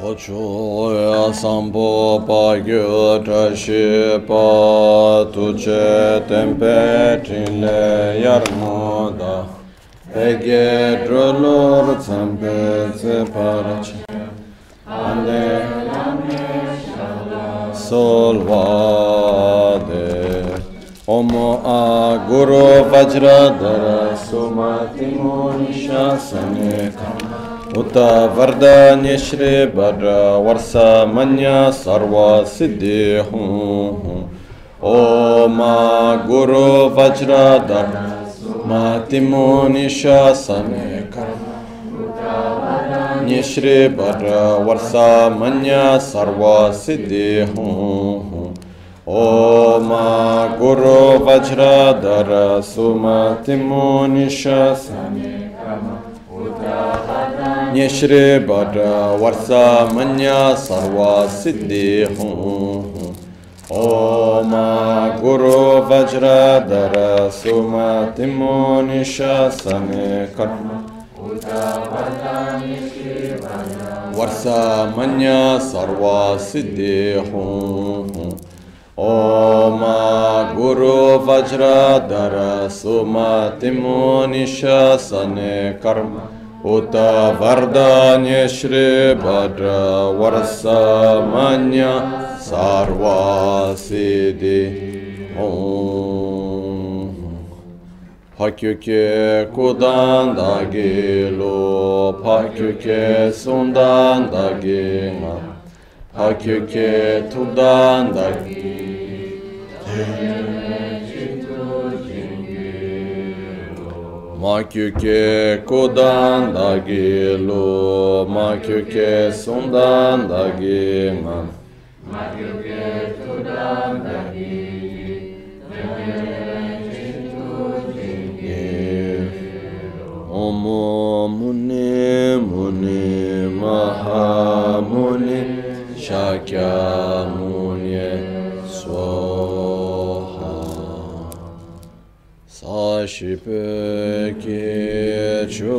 Ochoya sampo pagyo tashi pa tuche tempe trile yarmoda Pege drolor tsampe tse parache. Ande solvade Omo a guru vajradara sumati munisha sanekam उत वरदान्य श्री वर वर्ष मन्य सर्व सिद्धि हूँ ओम गुरु वज्रधर मातिमो निशासन श्री वर वर्ष मन्य सर्व सिद्धि हूँ ओम गुरु वज्रधर सुमतिमो निशासन Nyeshri न्यश्रबाट वर्षा मन्या सर्वा सिद्धि। हूँ ओम गुरु वज्र वज्रधर सुमतिमो निशासन कर्म। वर्षा मन्या सर्वा सिद्धि। हूँ ओम गुरु वज्र वज्रधर सुमतिमो निशन कर्म। Suma Timo Nishasane Karma उत वरदान्य श्री भद्र वर्षमन्य सर्वासिदि Pakyuke kudandagi lo pakyuke sundandagi nga pakyuke tudandagi Makyuke kodan dagi lo makyuke sundan dagi man. Makyuke kodan dagi. Omo muni muni maha muni shakya muni swaha Sashi ki chu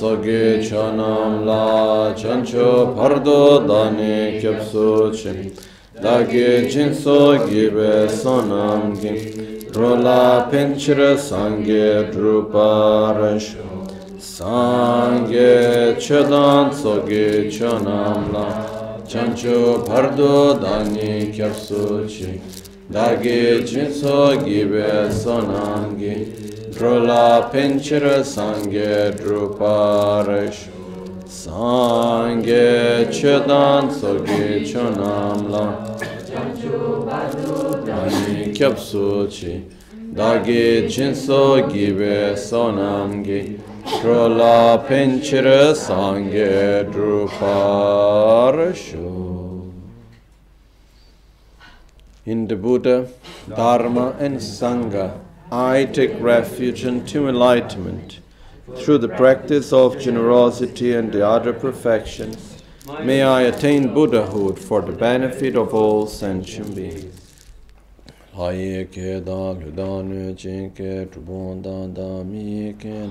Sogi Chonam La Chancho Pardo Dani Kyapsu Chim Dagi Jinso Gibe Sonam Gim Rola Pinchira Sangye Druparash Sangye Chodan Sogi Chonam La Chancho Pardo Dani Kyapsu Chim Dagi Jinso Gibe Sonam Gim Drola Pinchira Sangye Druparash Sangye Chedan Sogi Chonam La Dani Kyapsu Chi Dagi Jinso Gibe Sonam Gi Drola Pinchira Sangye Druparashu In the Buddha, Dharma and Sangha I take refuge into enlightenment through the practice of generosity and the other perfections. May I attain Buddhahood for the benefit of all sentient beings. Ke da chen ke da da mi ke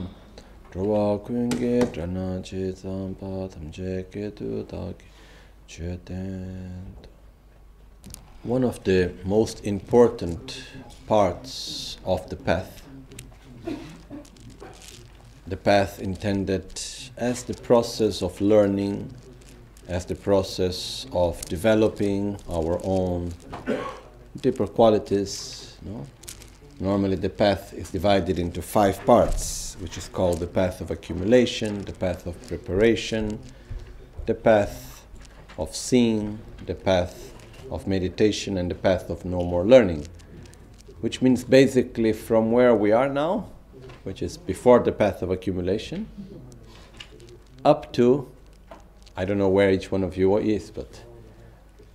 kun che pa che ke tu ke che ten. One of the most important parts of the path, the path intended as the process of learning, as the process of developing our own deeper qualities. No? Normally, the path is divided into five parts, which is called the path of accumulation, the path of preparation, the path of seeing, the path of meditation, and the path of no more learning. Which means basically from where we are now, which is before the path of accumulation, up to, I don't know where each one of you is, but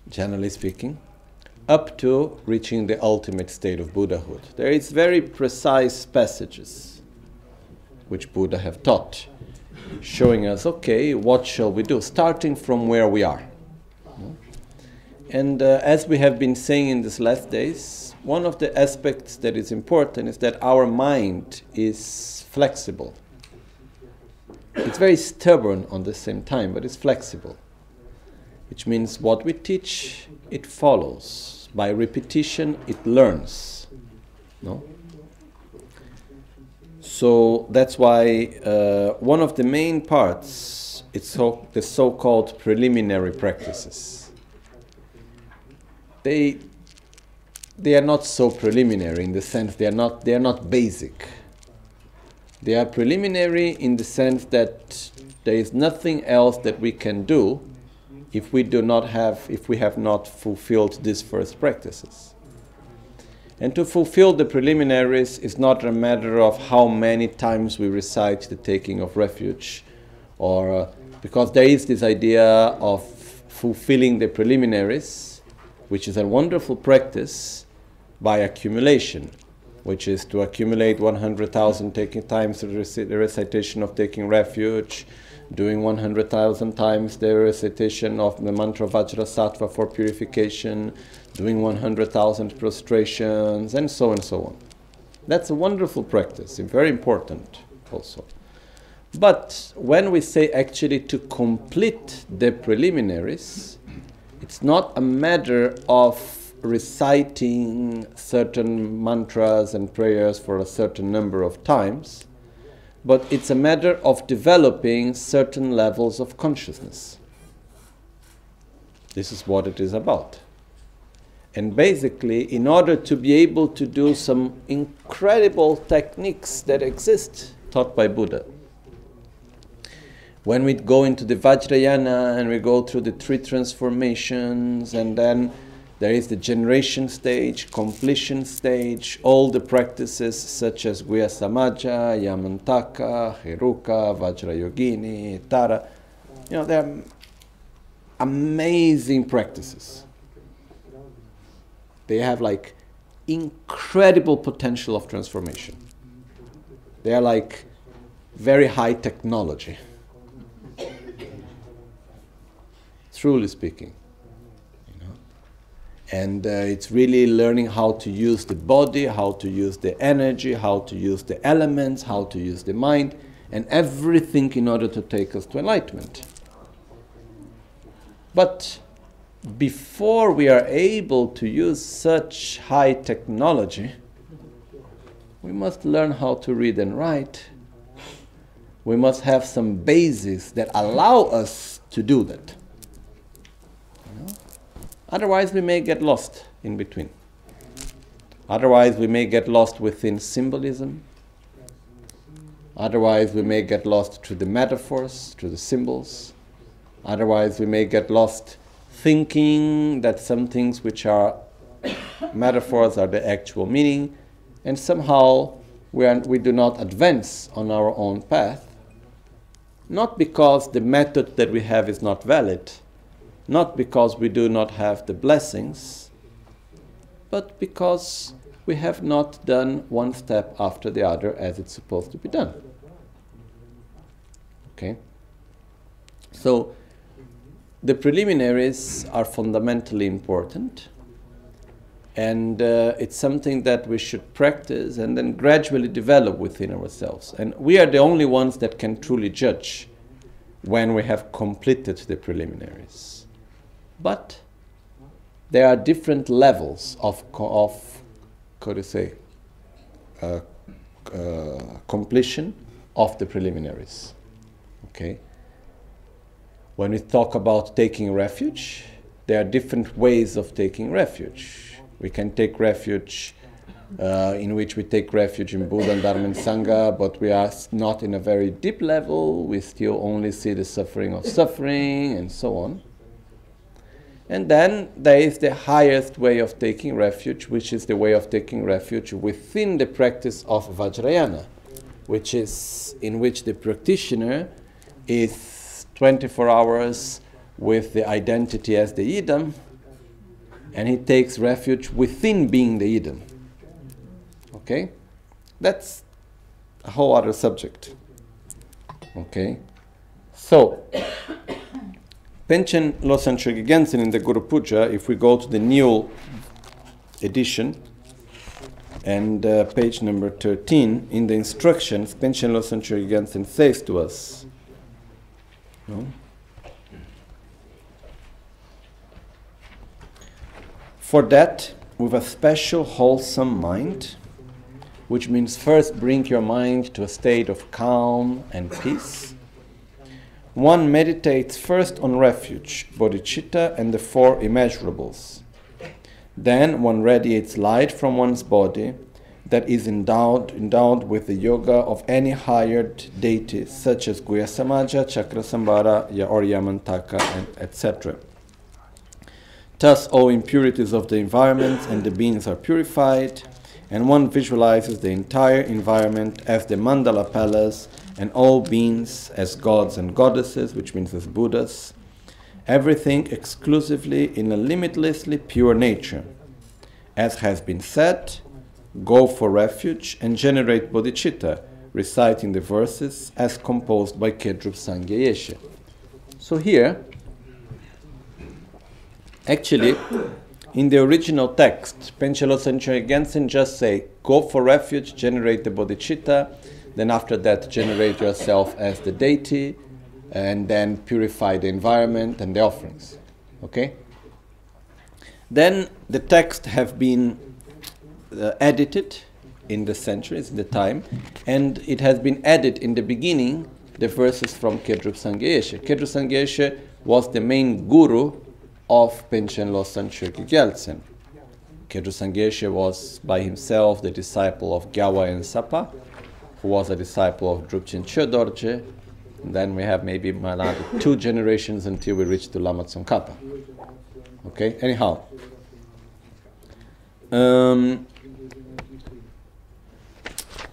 generally speaking, up to reaching the ultimate state of Buddhahood. There is very precise passages which Buddha have taught, showing us, okay, what shall we do, starting from where we are. And uh, as we have been saying in these last days, one of the aspects that is important is that our mind is flexible. It's very stubborn on the same time, but it's flexible. Which means what we teach, it follows. By repetition, it learns. No? So that's why uh, one of the main parts it's so, the so-called preliminary practices. They they are not so preliminary in the sense they are not they are not basic. They are preliminary in the sense that there is nothing else that we can do if we do not have if we have not fulfilled these first practices. And to fulfill the preliminaries is not a matter of how many times we recite the taking of refuge, or uh, because there is this idea of fulfilling the preliminaries, which is a wonderful practice by accumulation, which is to accumulate 100,000 taking times the, rec- the recitation of taking refuge, doing 100,000 times the recitation of the mantra Vajrasattva for purification, doing 100,000 prostrations, and so on and so on. That's a wonderful practice, and very important also. But when we say actually to complete the preliminaries, it's not a matter of reciting certain mantras and prayers for a certain number of times, but it's a matter of developing certain levels of consciousness. This is what it is about. And basically, in order to be able to do some incredible techniques that exist taught by Buddha, when we go into the Vajrayana and we go through the three transformations, and then there is the generation stage, completion stage, all the practices such as Guhya Samaja, Yamantaka, Heruka, Vajrayogini, Tara. You know, they're amazing practices. They have like incredible potential of transformation. They are like very high technology. Truly speaking. You know? And uh, it's really learning how to use the body, how to use the energy, how to use the elements, how to use the mind, and everything in order to take us to enlightenment. But before we are able to use such high technology, we must learn how to read and write. We must have some bases that allow us to do that. Otherwise, we may get lost in between. Otherwise, we may get lost within symbolism. Otherwise, we may get lost through the metaphors, through the symbols. Otherwise, we may get lost thinking that some things which are metaphors are the actual meaning, and somehow we, are, we do not advance on our own path. Not because the method that we have is not valid, not because we do not have the blessings, but because we have not done one step after the other as it's supposed to be done. Okay? So, the preliminaries are fundamentally important and uh, it's something that we should practice and then gradually develop within ourselves and we are the only ones that can truly judge when we have completed the preliminaries but there are different levels of, of how to say uh, uh, completion of the preliminaries okay when we talk about taking refuge, there are different ways of taking refuge. We can take refuge uh, in which we take refuge in Buddha, and Dharma, and Sangha, but we are not in a very deep level. We still only see the suffering of suffering and so on. And then there is the highest way of taking refuge, which is the way of taking refuge within the practice of Vajrayana, which is in which the practitioner is 24 hours with the identity as the Yidam, and he takes refuge within being the Yidam. Okay? That's a whole other subject. Okay? So, Panchen Losang Chökyi Gyaltsen in the Guru Puja, if we go to the new edition and uh, page number 13, in the instructions, Panchen Losang Chökyi Gyaltsen says to us, no? For that, with a special wholesome mind, which means first bring your mind to a state of calm and peace one meditates first on refuge, bodhicitta, and the four immeasurables. Then one radiates light from one's body that is endowed, endowed with the yoga of any hired deity, such as Guhyasamaja, Chakrasambhara, or Yamantaka, etc. Thus, all impurities of the environment and the beings are purified, and one visualizes the entire environment as the mandala palace and all beings as gods and goddesses, which means as Buddhas, everything exclusively in a limitlessly pure nature. As has been said, go for refuge and generate bodhicitta, reciting the verses as composed by Kedrup Sangye Yeshe. So here, actually, in the original text, Panchen Losang Chökyi Gyaltsen just say, go for refuge, generate the bodhicitta, then after that, generate yourself as the deity, and then purify the environment and the offerings. Okay? Then the text have been uh, edited in the centuries, in the time, and it has been added in the beginning the verses from Kedrup Sangye Yeshe. Kedrup Sangye Yeshe was the main guru of Panchen Losang Chökyi Gyaltsen. Kedrup Sangye Yeshe was by himself the disciple of Gyalwa Ensapa, who was a disciple of Drupchen Chodorje. Then we have maybe another two generations until we reach to Lama Tsongkhapa. Okay, anyhow. Um,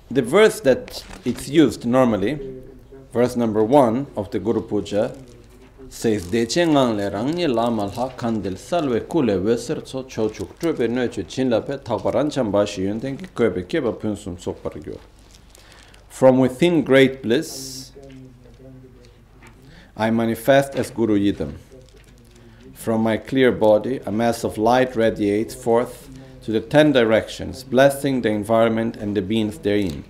the verse that it's used normally, verse number one of the Guru Puja, says Deche ngang le rangye lamal ha kandil salwe kule weser tso chochuk trupe nöche chinlape tauparan chamba shi yuntenki kwebe keba punsum sokpar gyor. From within great bliss, I manifest as Guru Yidam. From my clear body, a mass of light radiates forth to the ten directions, blessing the environment and the beings therein.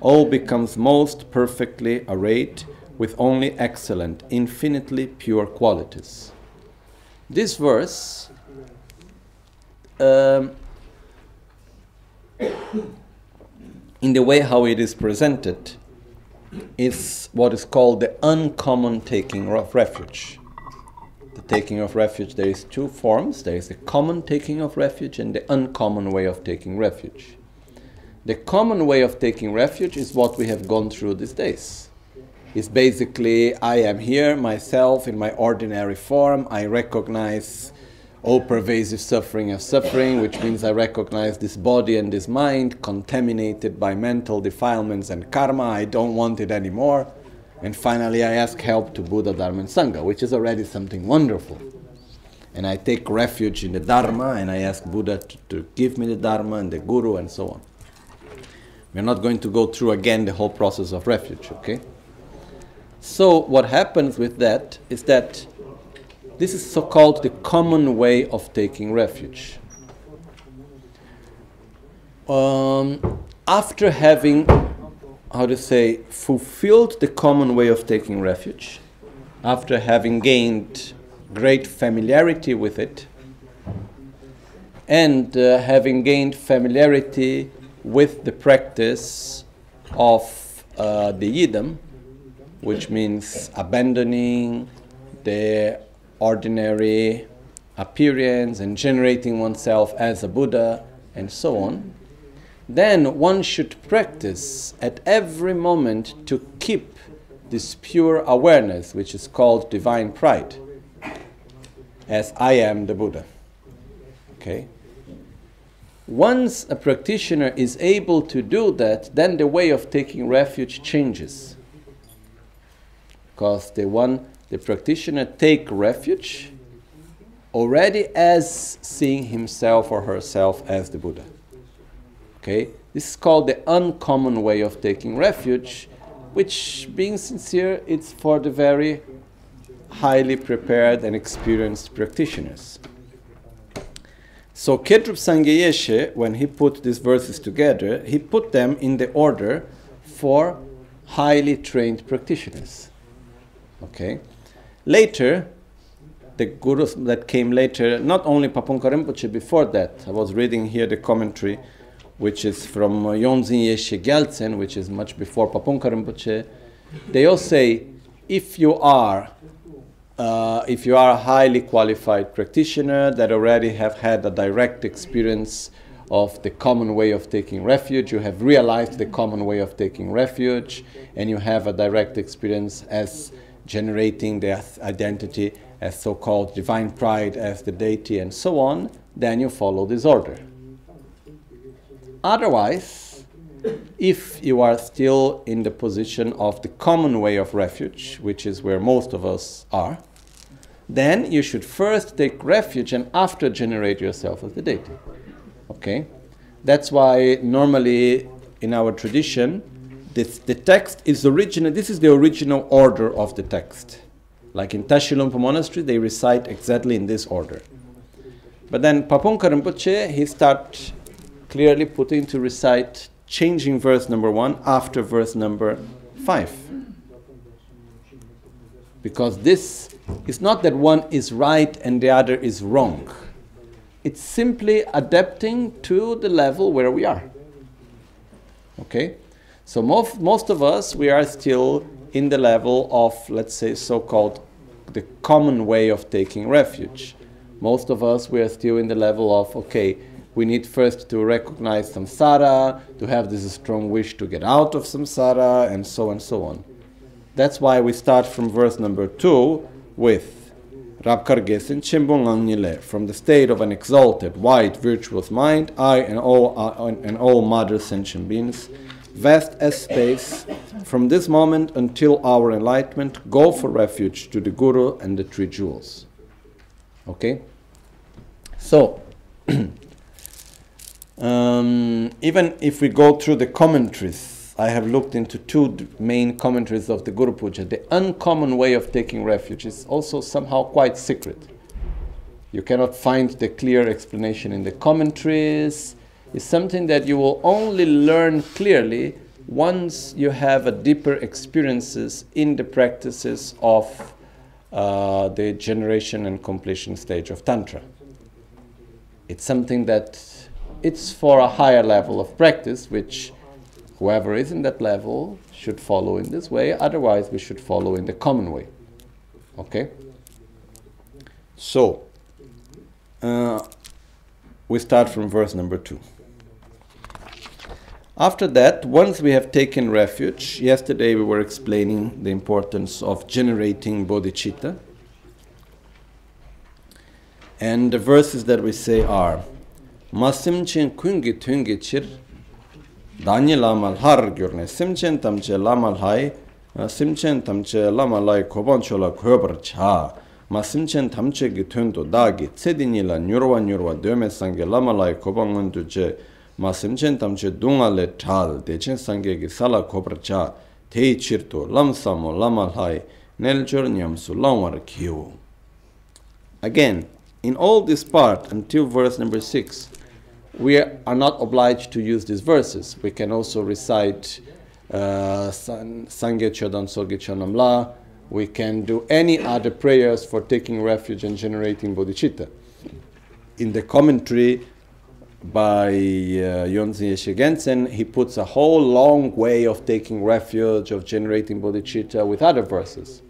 All becomes most perfectly arrayed with only excellent, infinitely pure qualities. This verse um, in the way how it is presented, is what is called the uncommon taking of refuge. The taking of refuge, there is two forms. There is the common taking of refuge and the uncommon way of taking refuge. The common way of taking refuge is what we have gone through these days. It's basically I am here myself in my ordinary form. I recognize all pervasive suffering of suffering, which means I recognize this body and this mind contaminated by mental defilements and karma. I don't want it anymore. And finally, I ask help to Buddha, Dharma, and Sangha, which is already something wonderful. And I take refuge in the Dharma and I ask Buddha to, to give me the Dharma and the Guru and so on. We're not going to go through again the whole process of refuge, okay? So, what happens with that is that this is so called the common way of taking refuge. Um, after having, how to say, fulfilled the common way of taking refuge, after having gained great familiarity with it, and uh, having gained familiarity with the practice of uh, the Yidam, which means abandoning the ordinary appearance and generating oneself as a Buddha and so on, then one should practice at every moment to keep this pure awareness, which is called divine pride, as I am the Buddha. Okay? Once a practitioner is able to do that, then the way of taking refuge changes. Because the one, the practitioner take refuge already as seeing himself or herself as the Buddha. Okay? This is called the uncommon way of taking refuge, which, being sincere, it's for the very highly prepared and experienced practitioners. So Kedrup Sangye when he put these verses together, he put them in the order for highly trained practitioners. Okay? Later, the gurus that came later, not only Pabongka Rinpoche before that, I was reading here the commentary, which is from uh, Yongzin Yeshe Gyaltsen, which is much before Pabongka Rinpoche. They all say, if you are uh, if you are a highly qualified practitioner that already have had a direct experience of the common way of taking refuge, you have realized the common way of taking refuge, and you have a direct experience as generating the identity as so called divine pride as the deity and so on, then you follow this order. Otherwise, if you are still in the position of the common way of refuge, which is where most of us are, then you should first take refuge and after generate yourself as the deity. Okay? That's why normally in our tradition, this, the text is original. This is the original order of the text. Like in Tashilhunpo monastery, they recite exactly in this order. But then Pabongka Rinpoche, he starts clearly putting to recite, changing verse number one after verse number five. Because this is not that one is right and the other is wrong. It's simply adapting to the level where we are. Okay? So most, most of us, we are still in the level of, let's say, so called the common way of taking refuge. Most of us, we are still in the level of, okay, we need first to recognize samsara, to have this strong wish to get out of samsara, and so on and so on. That's why we start from verse number two with Rabkar Gesen Chimbung from the state of an exalted, white, virtuous mind, I and all, uh, and all mother sentient beings vast as space, from this moment until our enlightenment, go for refuge to the Guru and the three jewels. Okay? So, um, even if we go through the commentaries, I have looked into two main commentaries of the Guru Puja. The uncommon way of taking refuge is also somehow quite secret. You cannot find the clear explanation in the commentaries is something that you will only learn clearly once you have a deeper experiences in the practices of uh, the generation and completion stage of tantra. It's something that it's for a higher level of practice which whoever is in that level should follow in this way otherwise we should follow in the common way. Okay? So uh, we start from verse number two after that, once we have taken refuge, yesterday we were explaining the importance of generating bodhicitta. And the verses that we say are Masimchen kungi tungi chir Danya lamal har gyurne simchen tamche lamal hai uh, simchen tamche lamal hai koban chola kobar cha masimchen tamche gi tundo dagi tsedini la nyurwa nyurwa döme sange lamal hai koban ngundu che Again, in all this part until verse number 6, we are not obliged to use these verses. We can also recite uh, Sangye Chodan Soge Chonam La. We can do any other prayers for taking refuge and generating bodhicitta. In the commentary, by uh, Yongzin Yeshe he puts a whole long way of taking refuge, of generating bodhicitta with other verses.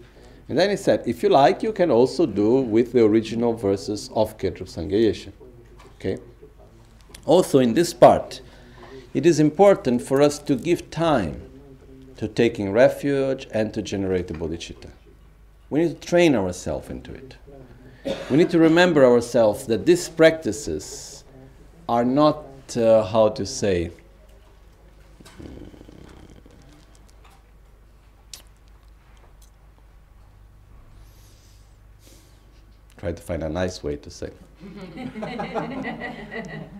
And then he said, if you like, you can also do with the original verses of Kedrup Sangha Okay? Also, in this part, it is important for us to give time to taking refuge and to generate the bodhicitta. We need to train ourselves into it. We need to remember ourselves that these practices are not, uh, how to say, try to find a nice way to say.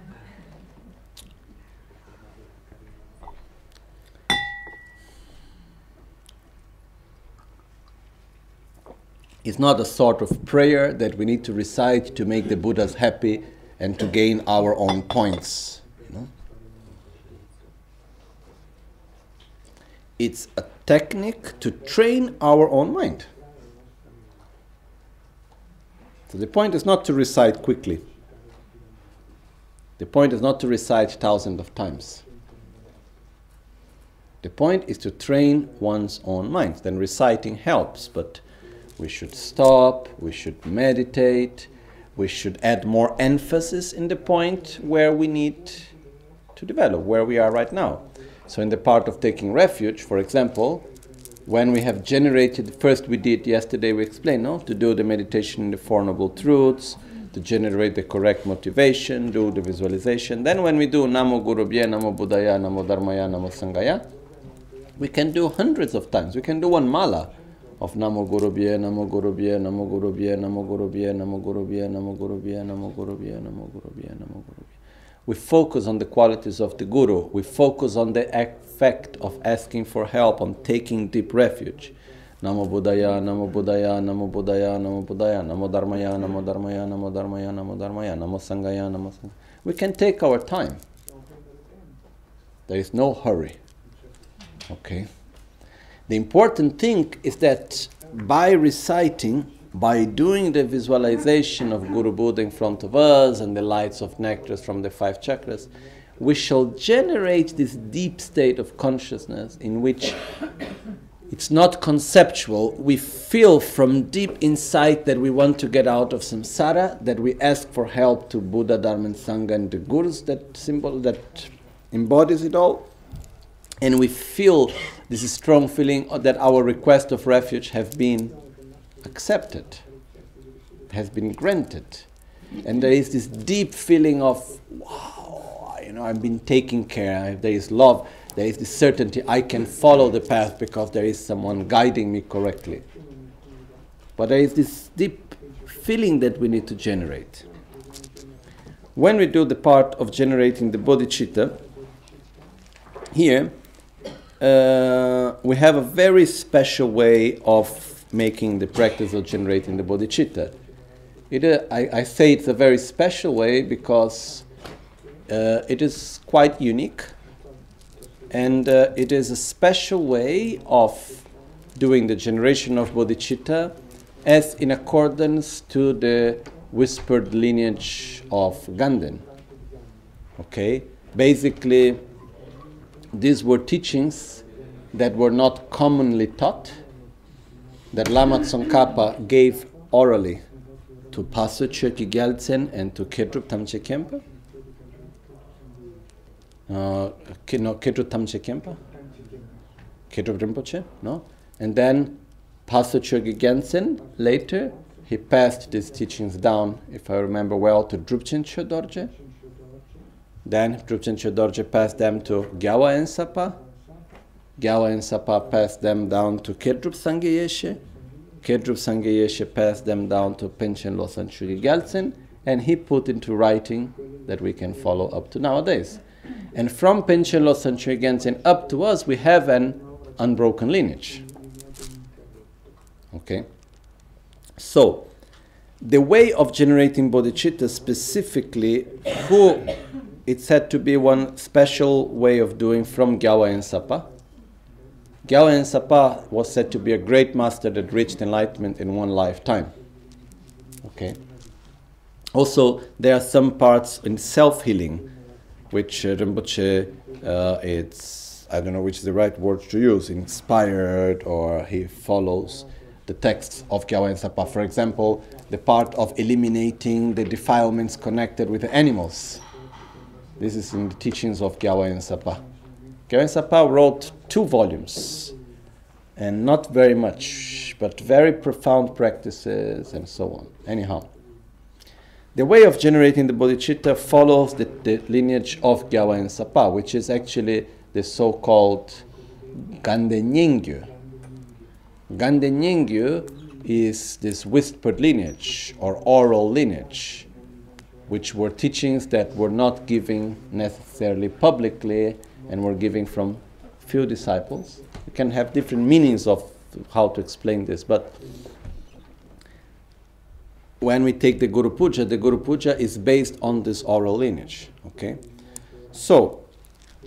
It's not a sort of prayer that we need to recite to make the Buddhas happy and to gain our own points. You know? It's a technique to train our own mind. So the point is not to recite quickly. The point is not to recite thousands of times. The point is to train one's own mind. Then reciting helps, but we should stop, we should meditate, we should add more emphasis in the point where we need to develop, where we are right now. So, in the part of taking refuge, for example, when we have generated, first we did yesterday, we explained, no? To do the meditation in the Four Noble Truths, to generate the correct motivation, do the visualization. Then, when we do Namo Guru Bhye, Namo Buddhaya, Namo Dharmaya, Namo Sanghaya, we can do hundreds of times. We can do one mala of Namo Guru Bhye, Namo Guru Bhye, Namo Guru Bhye, Namo Guru Namo Guru Namo Guru Namo Guru Namo Guru Namo Guru. We focus on the qualities of the Guru. We focus on the effect of asking for help, on taking deep refuge. Namo Buddhaya, Namo Buddhaya, Namo Buddhaya, Namo Buddhaya, Namo Dharmaya, Namo Dharmaya, Namo Dharmaya, Namo Dharmaya, Namo Sanghaya, Namo Sanghaya. We can take our time. There is no hurry. Okay? The important thing is that by reciting, by doing the visualization of Guru Buddha in front of us and the lights of nectars from the five chakras, we shall generate this deep state of consciousness in which it's not conceptual. We feel from deep inside that we want to get out of samsara, that we ask for help to Buddha, Dharma, and Sangha, and the gurus that symbol that embodies it all and we feel this strong feeling that our request of refuge have been accepted, has been granted. And there is this deep feeling of, wow, you know, I've been taken care of. There is love. There is this certainty I can follow the path because there is someone guiding me correctly. But there is this deep feeling that we need to generate. When we do the part of generating the bodhicitta, here uh, we have a very special way of making the practice of generating the bodhicitta. It, uh, I, I, say it's a very special way because uh, it is quite unique and uh, it is a special way of doing the generation of bodhicitta as in accordance to the whispered lineage of Ganden. Okay? Basically, these were teachings that were not commonly taught, that Lama Tsongkhapa gave orally to Paso Chökyi Gyaltsen and to Kedrup Tamche Khenpa. Uh, no, Kedrup Tamche Khenpa? Kedrup Rinpoche, no? And then Paso Chökyi Gyaltsen, later, he passed these teachings down, if I remember well, to Drupchen Dorje then Drupchen Dorje passed them to Gyalwa Ensapa. Gyawa and Sapa passed them down to Kedrup Sangye Kedrup Sangye passed them down to Panchen Losang Chökyi Gyaltsen, and he put into writing that we can follow up to nowadays. And from Panchen Losang Chökyi Gyaltsen up to us, we have an unbroken lineage. Okay? So, the way of generating bodhicitta specifically, who it's said to be one special way of doing from Gyalwa Ensapa. Gyawa and Sapa was said to be a great master that reached enlightenment in one lifetime. Okay. Also, there are some parts in self-healing, which uh, Rinpoche, uh, it's I don't know which is the right word to use, inspired or he follows. the texts of Gyalwa Ensapa. For example, the part of eliminating the defilements connected with the animals. This is in the teachings of Gyalwa Ensapa. Gyalwa Ensapa wrote two volumes, and not very much, but very profound practices and so on. Anyhow, the way of generating the bodhicitta follows the, the lineage of Gyalwa Ensapa, which is actually the so called Ganden Nyingyu. Ganden Nyingyu is this whispered lineage or oral lineage, which were teachings that were not given necessarily publicly and were given from few disciples. You can have different meanings of how to explain this, but when we take the Guru Puja, the Guru Puja is based on this oral lineage. Okay? So,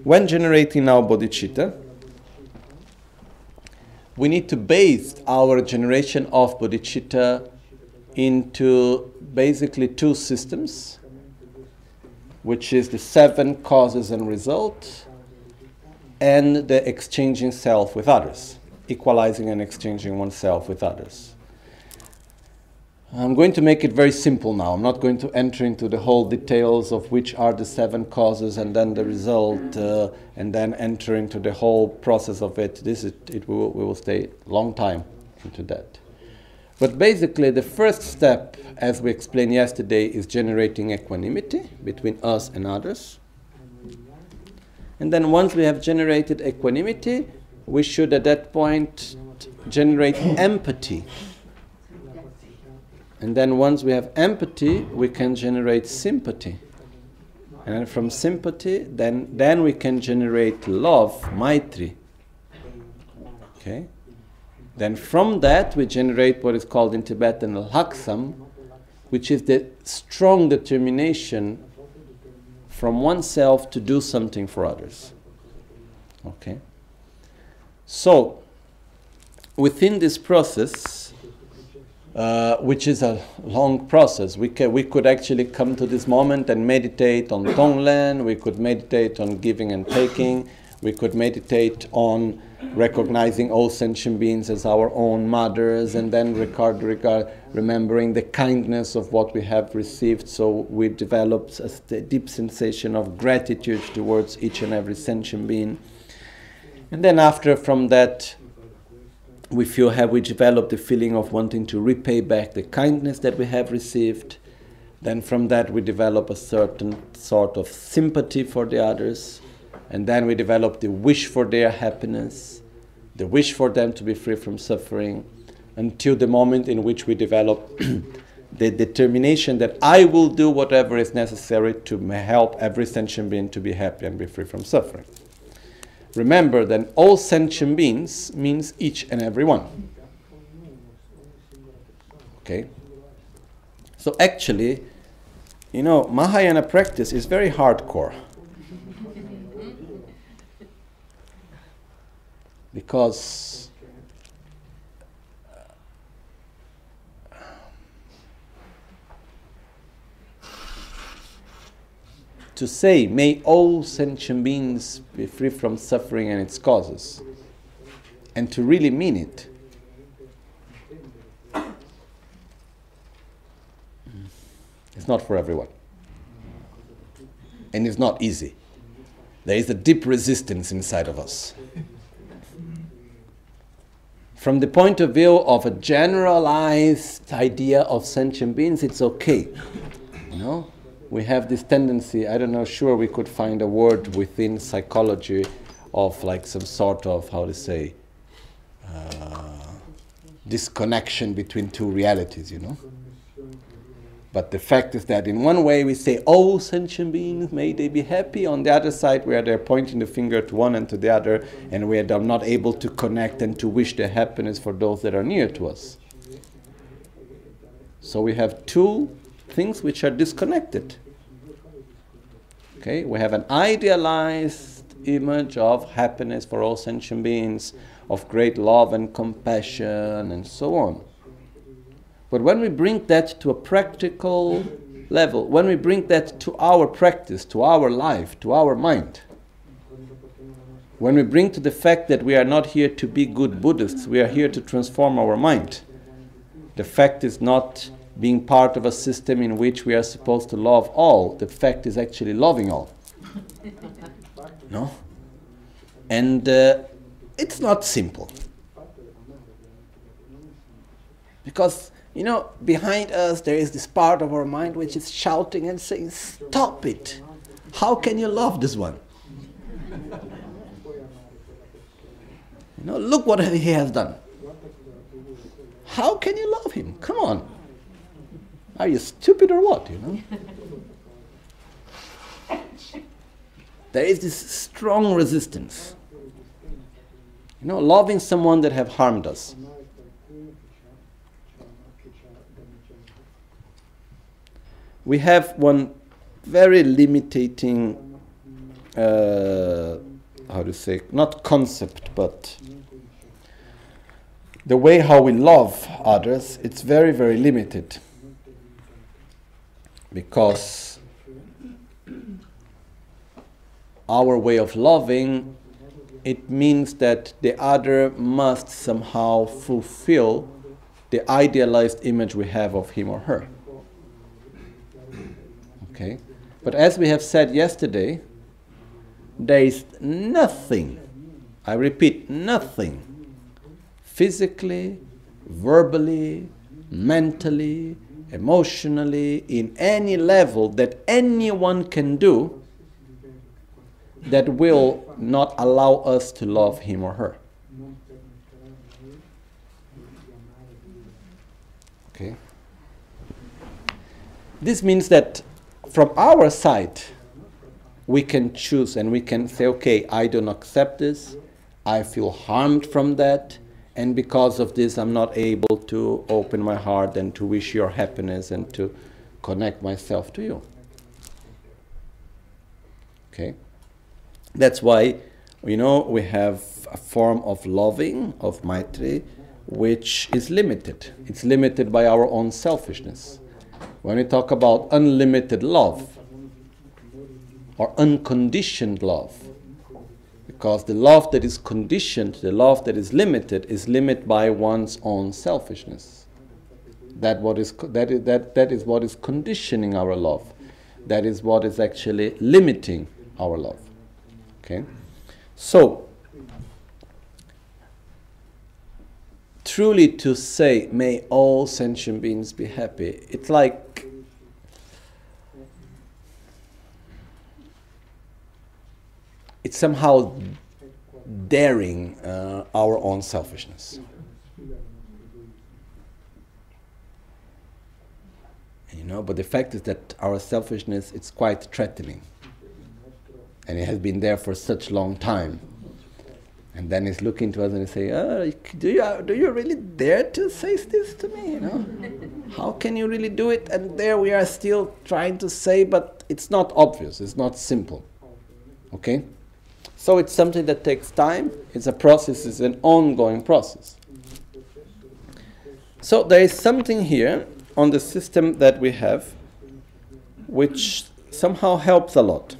when generating our bodhicitta, we need to base our generation of bodhicitta into basically two systems, which is the seven causes and result, and the exchanging self with others, equalizing and exchanging oneself with others. I'm going to make it very simple now. I'm not going to enter into the whole details of which are the seven causes and then the result, uh, and then enter into the whole process of it. This is, it will, we will stay a long time into that. But basically, the first step, as we explained yesterday, is generating equanimity between us and others. And then once we have generated equanimity, we should at that point generate empathy and then once we have empathy, we can generate sympathy. And from sympathy, then, then we can generate love, maitri. Okay? Then from that, we generate what is called in Tibetan laksam, which is the strong determination from oneself to do something for others. Okay? So, within this process, uh, which is a long process. We, ca- we could actually come to this moment and meditate on Tonglen, we could meditate on giving and taking, we could meditate on recognizing all sentient beings as our own mothers, and then regard, regard, remembering the kindness of what we have received. So we develop a deep sensation of gratitude towards each and every sentient being. And then, after from that, we feel have we developed the feeling of wanting to repay back the kindness that we have received then from that we develop a certain sort of sympathy for the others and then we develop the wish for their happiness the wish for them to be free from suffering until the moment in which we develop the determination that I will do whatever is necessary to help every sentient being to be happy and be free from suffering. Remember that all sentient beings means each and every one. Okay? So actually, you know, Mahayana practice is very hardcore. Because uh, to say, may all sentient beings be free from suffering and its causes, and to really mean it. Mm, it's not for everyone. And it's not easy. There is a deep resistance inside of us. From the point of view of a generalized idea of sentient beings, it's okay. You know? we have this tendency, I don't know, sure we could find a word within psychology of like some sort of, how to say, uh, disconnection between two realities, you know? But the fact is that in one way we say, oh, sentient beings, may they be happy. On the other side, we are pointing the finger to one and to the other, and we are not able to connect and to wish the happiness for those that are near to us. So we have two things which are disconnected. Okay, we have an idealized image of happiness for all sentient beings, of great love and compassion, and so on. But when we bring that to a practical level, when we bring that to our practice, to our life, to our mind, when we bring to the fact that we are not here to be good Buddhists, we are here to transform our mind. The fact is not being part of a system in which we are supposed to love all, the fact is actually loving all. no? And uh, it's not simple. Because, you know, behind us there is this part of our mind which is shouting and saying, Stop it! How can you love this one? you know, look what he has done. How can you love him? Come on. Are you stupid or what, you know? there is this strong resistance. You know, loving someone that have harmed us. We have one very limiting, uh, how to say, not concept, but the way how we love others, it's very, very limited. Because our way of loving, it means that the other must somehow fulfill the idealized image we have of him or her. Okay? But as we have said yesterday, there is nothing, I repeat, nothing physically, verbally, mentally, emotionally, in any level that anyone can do that will not allow us to love him or her. Okay? This means that from our side, we can choose and we can say, okay, I don't accept this, I feel harmed from that, and because of this i'm not able to open my heart and to wish your happiness and to connect myself to you. Okay? That's why you know we have a form of loving of maitri which is limited. It's limited by our own selfishness when we talk about unlimited love or unconditioned love because the love that is conditioned, the love that is limited, is limited by one's own selfishness. That, what is, that, is, that, that is what is conditioning our love. That is what is actually limiting our love. Okay? So, truly to say, may all sentient beings be happy, it's like it's somehow daring uh, our own selfishness. You know, but the fact is that our selfishness is quite threatening, and it has been there for such long time. And then he's looking to us and he say, oh, do you do you really dare to say this to me? You know, how can you really do it? And there we are still trying to say, but it's not obvious. It's not simple. Okay. So it's something that takes time, it's a process, it's an ongoing process. So there is something here on the system that we have which somehow helps a lot.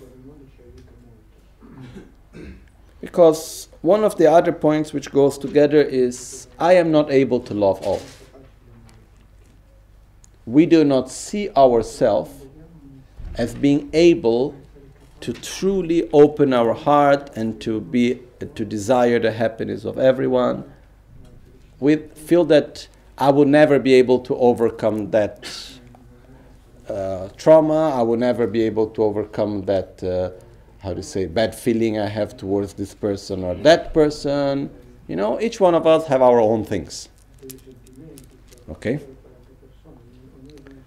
Because one of the other points which goes together is I am not able to love all. We do not see ourselves as being able to truly open our heart and to be to desire the happiness of everyone. We feel that i will never be able to overcome that uh, trauma. I will never be able to overcome that uh, how to say bad feeling i have towards this person or that person. You know each one of us have our own things. Okay?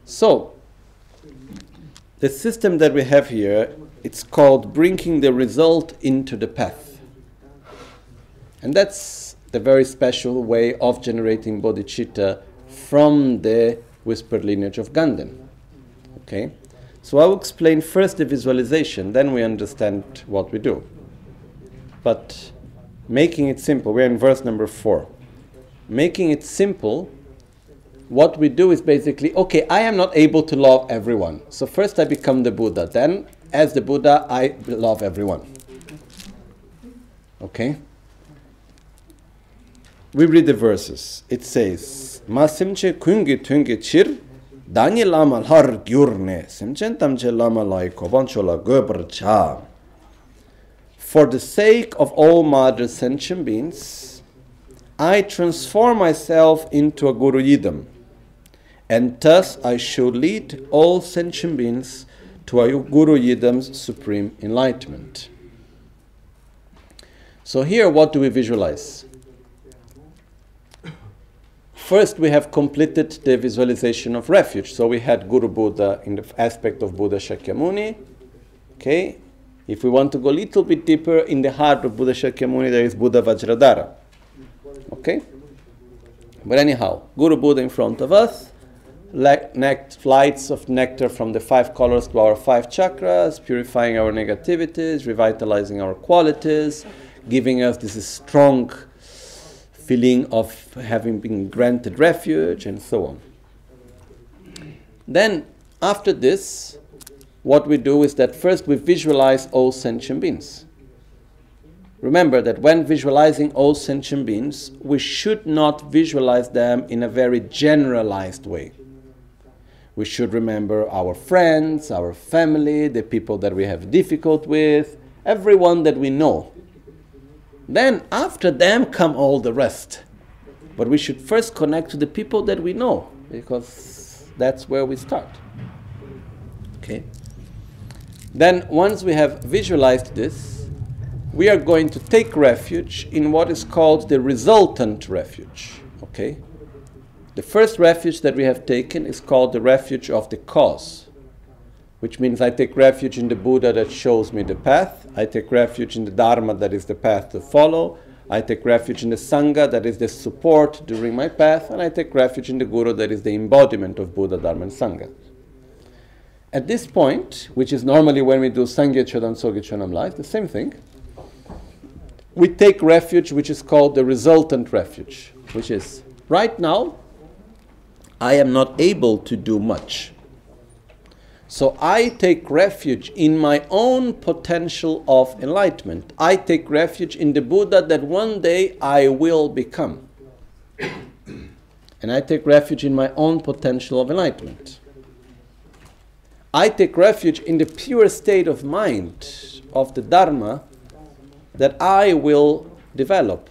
So the system that we have here it's called bringing the result into the path. And that's the very special way of generating bodhicitta from the whispered lineage of Ganden. Okay? So I will explain first the visualization, then we understand what we do. But making it simple, we're in verse number four. Making it simple, what we do is basically okay, I am not able to love everyone. So first I become the Buddha, then as the Buddha, I love everyone. Okay? We read the verses. It says, Masimche kungi tungi chir, danyi lama har gyurne, simchen tamche lama lai kobanchola gobar cha. For the sake of all mother sentient beings, I transform myself into a Guru Yidam, and thus I should lead all sentient beings to Guru Yidam's supreme enlightenment. So, here what do we visualize? First, we have completed the visualization of refuge. So, we had Guru Buddha in the aspect of Buddha Shakyamuni. Okay, if we want to go a little bit deeper in the heart of Buddha Shakyamuni, there is Buddha Vajradhara. Okay? But anyhow, Guru Buddha in front of us, flights of nectar from the five colors to our five chakras, purifying our negativities, revitalizing our qualities, giving us this strong feeling of having been granted refuge, and so on. Then, after this, what we do is that first we visualize all sentient beings. Remember that when visualizing all sentient beings, we should not visualize them in a very generalized way. We should remember our friends, our family, the people that we have difficult with, everyone that we know. Then after them come all the rest. But we should first connect to the people that we know because that's where we start. Okay? Then once we have visualized this, we are going to take refuge in what is called the resultant refuge. Okay? The first refuge that we have taken is called the refuge of the cause which means I take refuge in the Buddha that shows me the path. I take refuge in the Dharma that is the path to follow. I take refuge in the Sangha that is the support during my path. And I take refuge in the Guru that is the embodiment of Buddha, Dharma, and Sangha. At this point, which is normally when we do Sangye Chodam Sogi Chonam life, the same thing, we take refuge which is called the resultant refuge, which is right now, I am not able to do much so I take refuge in my own potential of enlightenment. I take refuge in the Buddha that one day I will become. and I take refuge in my own potential of enlightenment. I take refuge in the pure state of mind of the Dharma that I will develop.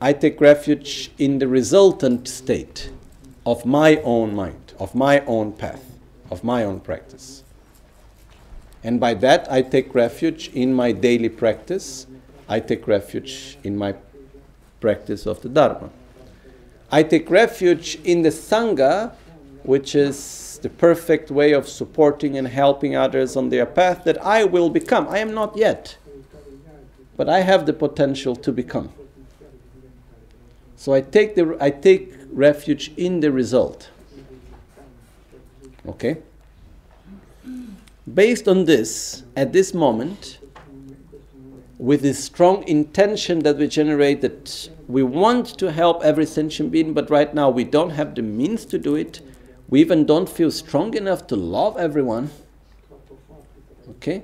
I take refuge in the resultant state of my own mind, of my own path of my own practice. And by that, I take refuge in my daily practice. I take refuge in my practice of the Dharma. I take refuge in the Sangha, which is the perfect way of supporting and helping others on their path that I will become. I am not yet, but I have the potential to become. So I take, the, I take refuge in the result. Okay? Based on this, at this moment, with this strong intention that we generate that we want to help every sentient being, but right now we don't have the means to do it, we even don't feel strong enough to love everyone. Okay?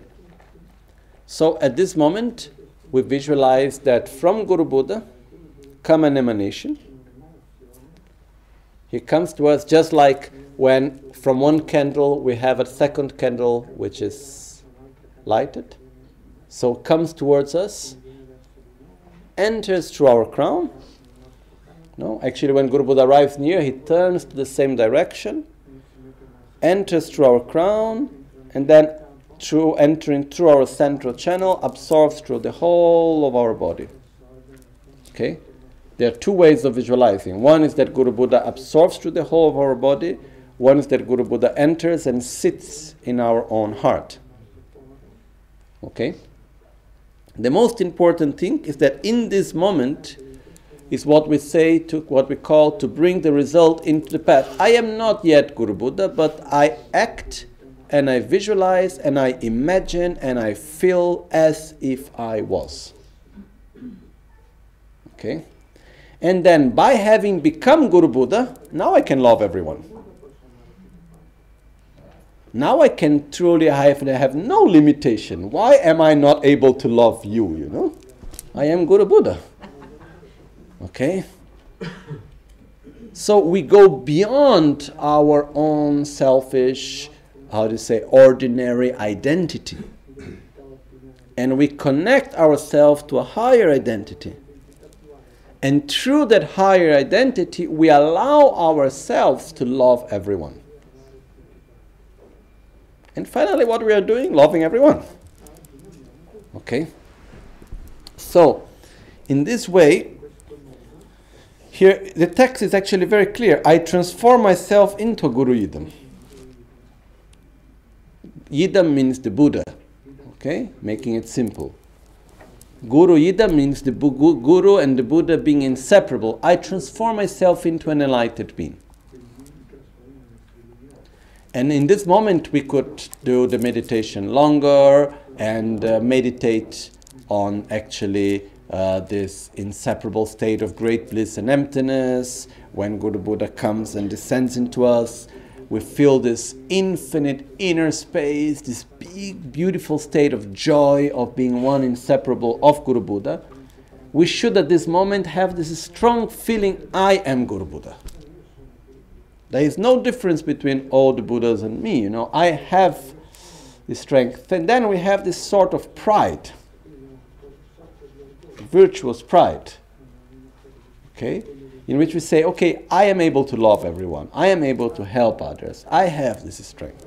So at this moment, we visualize that from Guru Buddha come an emanation. He comes to us just like when from one candle we have a second candle which is lighted. So comes towards us, enters through our crown. No, actually, when Guru Buddha arrives near, he turns to the same direction, enters through our crown, and then through entering through our central channel, absorbs through the whole of our body. Okay? There are two ways of visualizing. One is that Guru Buddha absorbs through the whole of our body, one is that Guru Buddha enters and sits in our own heart. Okay? The most important thing is that in this moment is what we say to what we call to bring the result into the path. I am not yet Guru Buddha, but I act and I visualize and I imagine and I feel as if I was. Okay? And then by having become Guru Buddha, now I can love everyone. Now I can truly have, have no limitation. Why am I not able to love you, you know? I am Guru Buddha. Okay? So we go beyond our own selfish, how to say, ordinary identity. And we connect ourselves to a higher identity. And through that higher identity, we allow ourselves to love everyone. And finally, what we are doing, loving everyone. Okay? So, in this way, here the text is actually very clear. I transform myself into Guru Yidam. Yidam means the Buddha. Okay? Making it simple. Guru Yidam means the Guru and the Buddha being inseparable. I transform myself into an enlightened being. And in this moment, we could do the meditation longer and uh, meditate on actually uh, this inseparable state of great bliss and emptiness. When Guru Buddha comes and descends into us, we feel this infinite inner space, this big, beautiful state of joy of being one inseparable of Guru Buddha. We should at this moment have this strong feeling I am Guru Buddha. There is no difference between all the Buddhas and me. You know, I have the strength. And then we have this sort of pride, virtuous pride. Okay? In which we say, okay, I am able to love everyone. I am able to help others. I have this strength.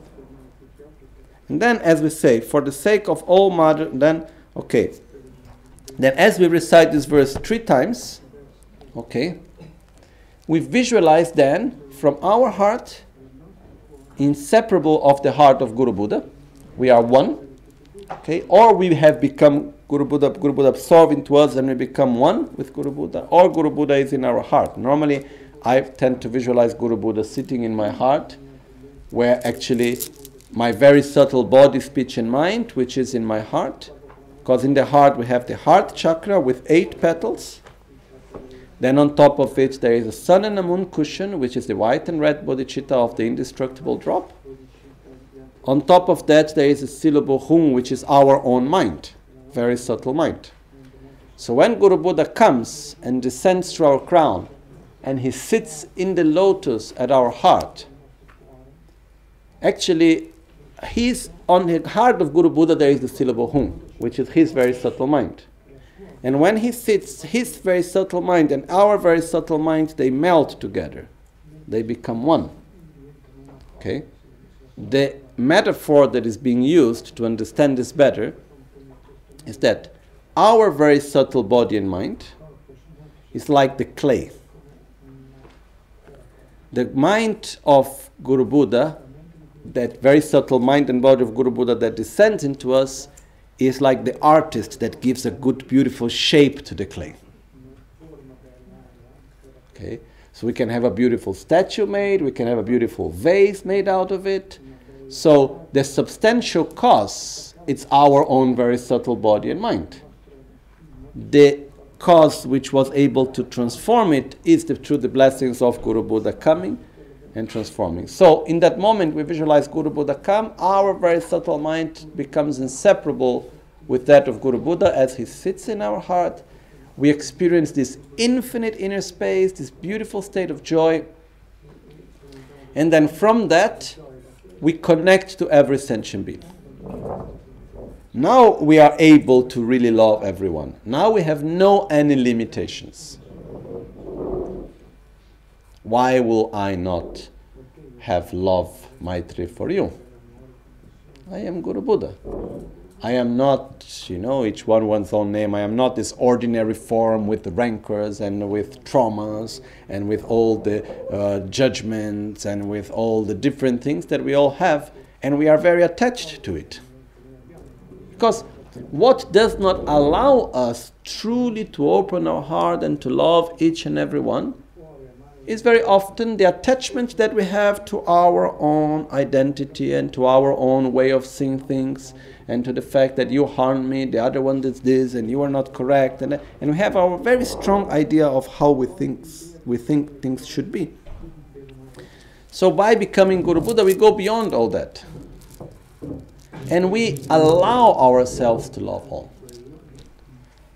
And then, as we say, for the sake of all mother, then, okay. Then, as we recite this verse three times, okay, we visualize then from our heart, inseparable of the heart of Guru Buddha. We are one. Okay, or we have become Guru Buddha, Guru Buddha absorbed into us and we become one with Guru Buddha, or Guru Buddha is in our heart. Normally, I tend to visualize Guru Buddha sitting in my heart, where actually my very subtle body, speech, and mind, which is in my heart, because in the heart we have the heart chakra with eight petals then on top of it, there is a sun and a moon cushion, which is the white and red bodhicitta of the indestructible drop. On top of that, there is a syllable hum, which is our own mind, very subtle mind. So when Guru Buddha comes and descends through our crown, and he sits in the lotus at our heart, actually, he's on the heart of Guru Buddha, there is the syllable hum, which is his very subtle mind. And when he sits, his very subtle mind and our very subtle mind, they melt together. They become one. Okay? The metaphor that is being used to understand this better is that our very subtle body and mind is like the clay. The mind of Guru Buddha, that very subtle mind and body of Guru Buddha that descends into us, is like the artist that gives a good, beautiful shape to the clay. Okay? So we can have a beautiful statue made, we can have a beautiful vase made out of it. So the substantial cause, it's our own very subtle body and mind. The cause which was able to transform it is the, through the blessings of Guru Buddha coming and transforming. So, in that moment, we visualize Guru Buddha come, our very subtle mind becomes inseparable with that of Guru Buddha as he sits in our heart. We experience this infinite inner space, this beautiful state of joy. And then from that, we connect to every sentient being. Now we are able to really love everyone. Now we have no any limitations. Why will I not have love, Maitri, for you? I am Guru Buddha. I am not, you know, each one one's own name. I am not this ordinary form with the rancors and with traumas and with all the uh, judgments and with all the different things that we all have, and we are very attached to it. Because what does not allow us truly to open our heart and to love each and every one is very often the attachment that we have to our own identity and to our own way of seeing things and to the fact that you harmed me, the other one did this, and you are not correct. And, and we have our very strong idea of how we think, we think things should be. So by becoming Guru Buddha, we go beyond all that. And we allow ourselves to love all.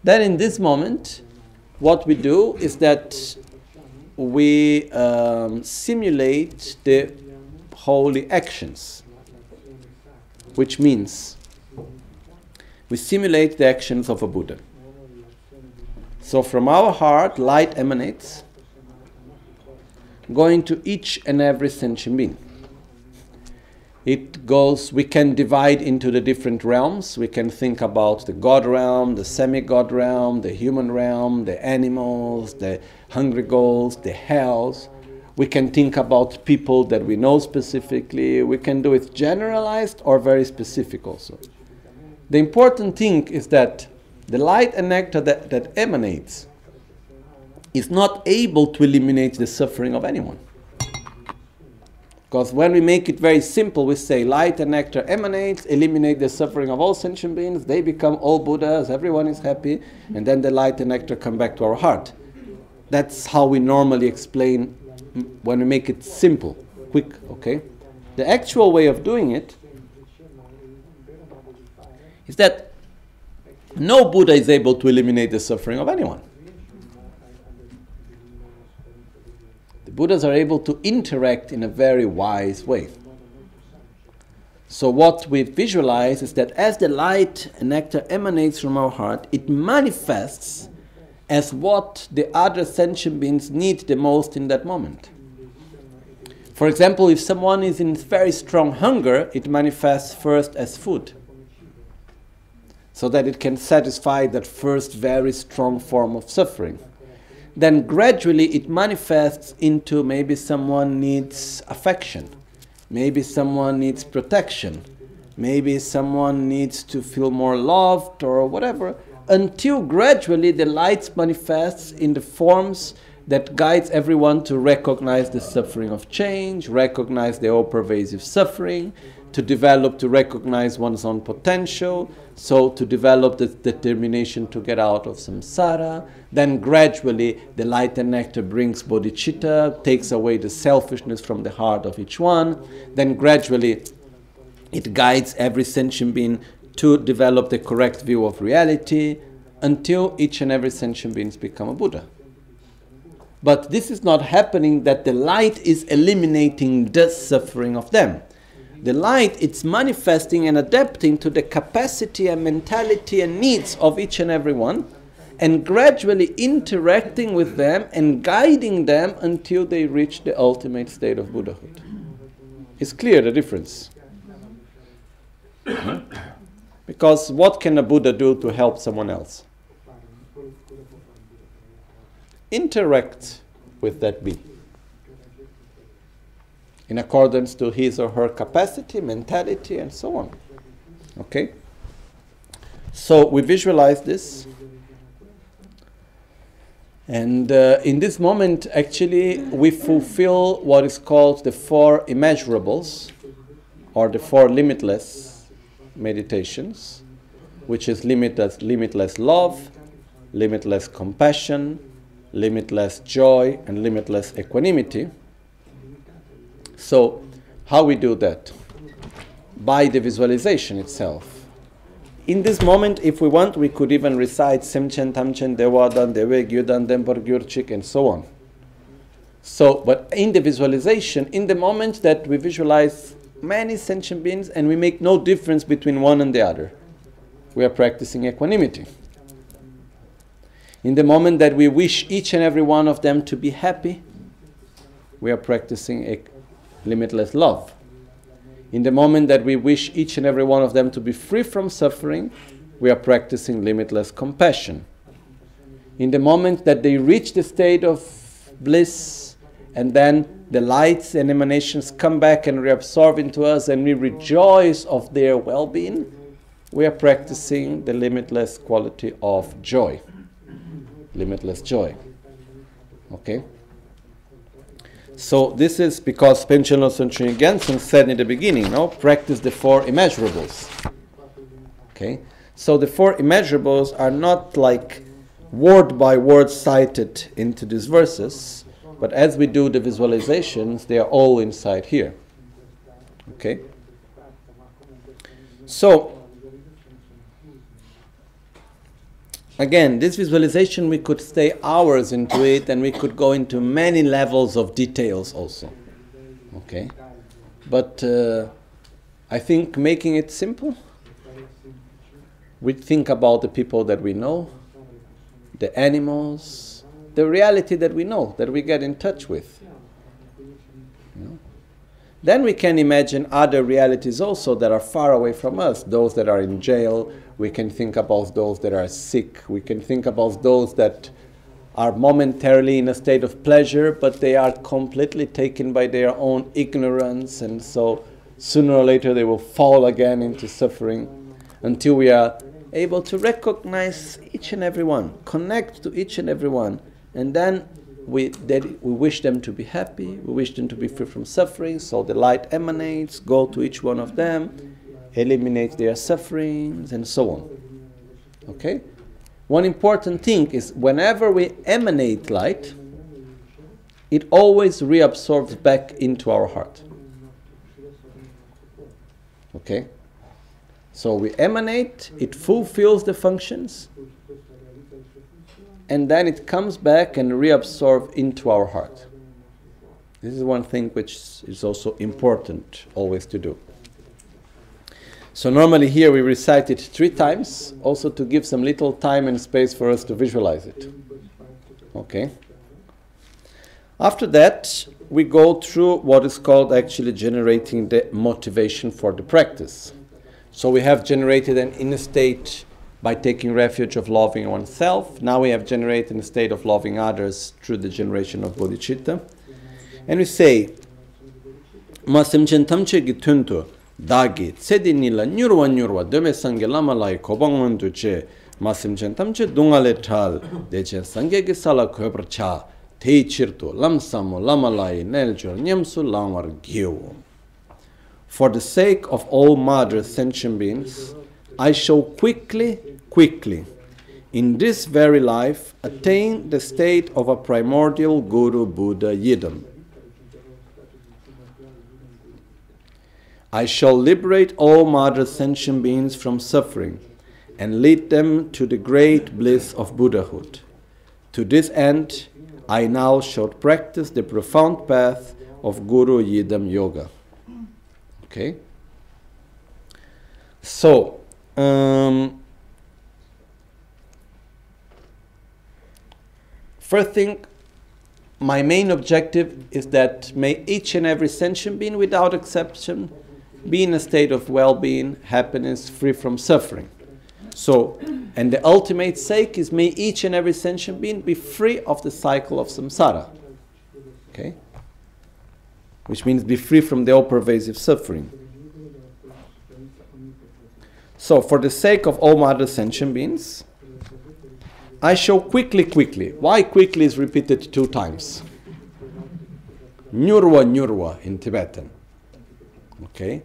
Then in this moment, what we do is that we um, simulate the holy actions, which means we simulate the actions of a Buddha. So from our heart, light emanates, going to each and every sentient being. It goes, we can divide into the different realms. We can think about the God realm, the semi God realm, the human realm, the animals, the hungry ghosts, the hells. We can think about people that we know specifically. We can do it generalized or very specific also. The important thing is that the light and nectar that, that emanates is not able to eliminate the suffering of anyone. Because when we make it very simple, we say light and nectar emanates, eliminate the suffering of all sentient beings, they become all Buddhas, everyone is happy, and then the light and nectar come back to our heart. That's how we normally explain when we make it simple, quick, okay? The actual way of doing it is that no Buddha is able to eliminate the suffering of anyone. The Buddhas are able to interact in a very wise way. So, what we visualize is that as the light and nectar emanates from our heart, it manifests as what the other sentient beings need the most in that moment. For example, if someone is in very strong hunger, it manifests first as food so that it can satisfy that first very strong form of suffering. Then gradually it manifests into maybe someone needs affection, maybe someone needs protection, maybe someone needs to feel more loved or whatever, until gradually the light manifests in the forms that guides everyone to recognize the suffering of change, recognize the all pervasive suffering, to develop to recognize one's own potential, so to develop the determination to get out of samsara. Then gradually the light and nectar brings bodhicitta, takes away the selfishness from the heart of each one. Then gradually it guides every sentient being to develop the correct view of reality until each and every sentient being become a Buddha. But this is not happening that the light is eliminating the suffering of them the light it's manifesting and adapting to the capacity and mentality and needs of each and every one and gradually interacting with them and guiding them until they reach the ultimate state of buddhahood. It's clear the difference. Because what can a buddha do to help someone else? Interact with that being in accordance to his or her capacity, mentality, and so on. Okay? So we visualize this. And uh, in this moment, actually, we fulfill what is called the four immeasurables or the four limitless meditations, which is limitless, limitless love, limitless compassion, limitless joy, and limitless equanimity. So, how we do that? By the visualization itself. In this moment, if we want, we could even recite Semchen, Tamchen, Dewadan, Dewe, Gyudan, Dempar, Gyurchik, and so on. So, but in the visualization, in the moment that we visualize many sentient beings and we make no difference between one and the other, we are practicing equanimity. In the moment that we wish each and every one of them to be happy, we are practicing limitless love. In the moment that we wish each and every one of them to be free from suffering, we are practicing limitless compassion. In the moment that they reach the state of bliss, and then the lights and emanations come back and reabsorb into us, and we rejoice of their well being, we are practicing the limitless quality of joy. Limitless joy. Okay? So this is because Panchen Losang Gyaltsen said in the beginning, no, practice the four immeasurables. Okay, so the four immeasurables are not like word by word cited into these verses, but as we do the visualizations, they are all inside here. Okay. Again, this visualization, we could stay hours into it and we could go into many levels of details also. Okay? But uh, I think making it simple, we think about the people that we know, the animals, the reality that we know, that we get in touch with. Then we can imagine other realities also that are far away from us, those that are in jail. We can think about those that are sick. We can think about those that are momentarily in a state of pleasure, but they are completely taken by their own ignorance, and so sooner or later they will fall again into suffering until we are able to recognize each and every one, connect to each and every one, and then we, we wish them to be happy, we wish them to be free from suffering, so the light emanates, go to each one of them, eliminate their sufferings, and so on. Okay? One important thing is whenever we emanate light, it always reabsorbs back into our heart. Okay? So we emanate, it fulfills the functions, and then it comes back and reabsorbs into our heart. This is one thing which is also important always to do. So normally here we recite it three times, also to give some little time and space for us to visualize it. Okay. After that, we go through what is called actually generating the motivation for the practice. So we have generated an inner state by taking refuge of loving oneself. Now we have generated a state of loving others through the generation of bodhicitta. And we say, Masimchen tamche gi tuntu, dagi, tsedi nila nyurwa nyurwa, dome sange lama lai kobangman tu che, Masimchen tamche dungale tal, deche sange gi sala kobar cha, tei chirtu, lam samu lama lai nelchur nyamsu langwar gyu. For the sake of all mother sentient beings, I shall quickly, quickly, in this very life, attain the state of a primordial Guru Buddha Yidam. I shall liberate all mother sentient beings from suffering and lead them to the great bliss of Buddhahood. To this end, I now shall practice the profound path of Guru Yidam Yoga. Okay? So, um, first thing, my main objective is that may each and every sentient being, without exception, be in a state of well being, happiness, free from suffering. So, and the ultimate sake is may each and every sentient being be free of the cycle of samsara. Okay? Which means be free from the all pervasive suffering. So, for the sake of all other sentient beings, I show quickly, quickly. Why quickly is repeated two times? Nyurwa, nyurwa in Tibetan. Okay?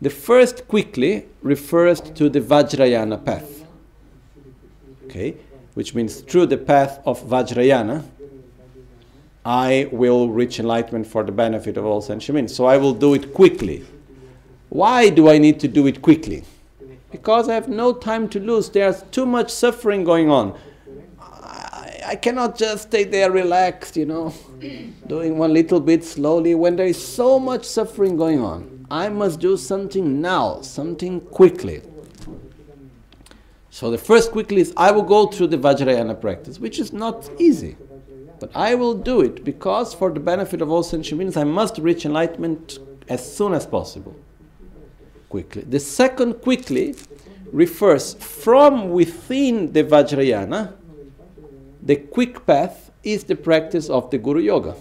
The first quickly refers to the Vajrayana path. Okay? Which means through the path of Vajrayana, I will reach enlightenment for the benefit of all sentient beings. So I will do it quickly. Why do I need to do it quickly? because I have no time to lose. There's too much suffering going on. I, I cannot just stay there relaxed, you know, doing one little bit slowly when there is so much suffering going on. I must do something now, something quickly. So the first quickly is I will go through the Vajrayana practice, which is not easy. But I will do it because, for the benefit of all sentient beings, I must reach enlightenment as soon as possible quickly. The second quickly refers from within the Vajrayana. The quick path is the practice of the Guru Yoga.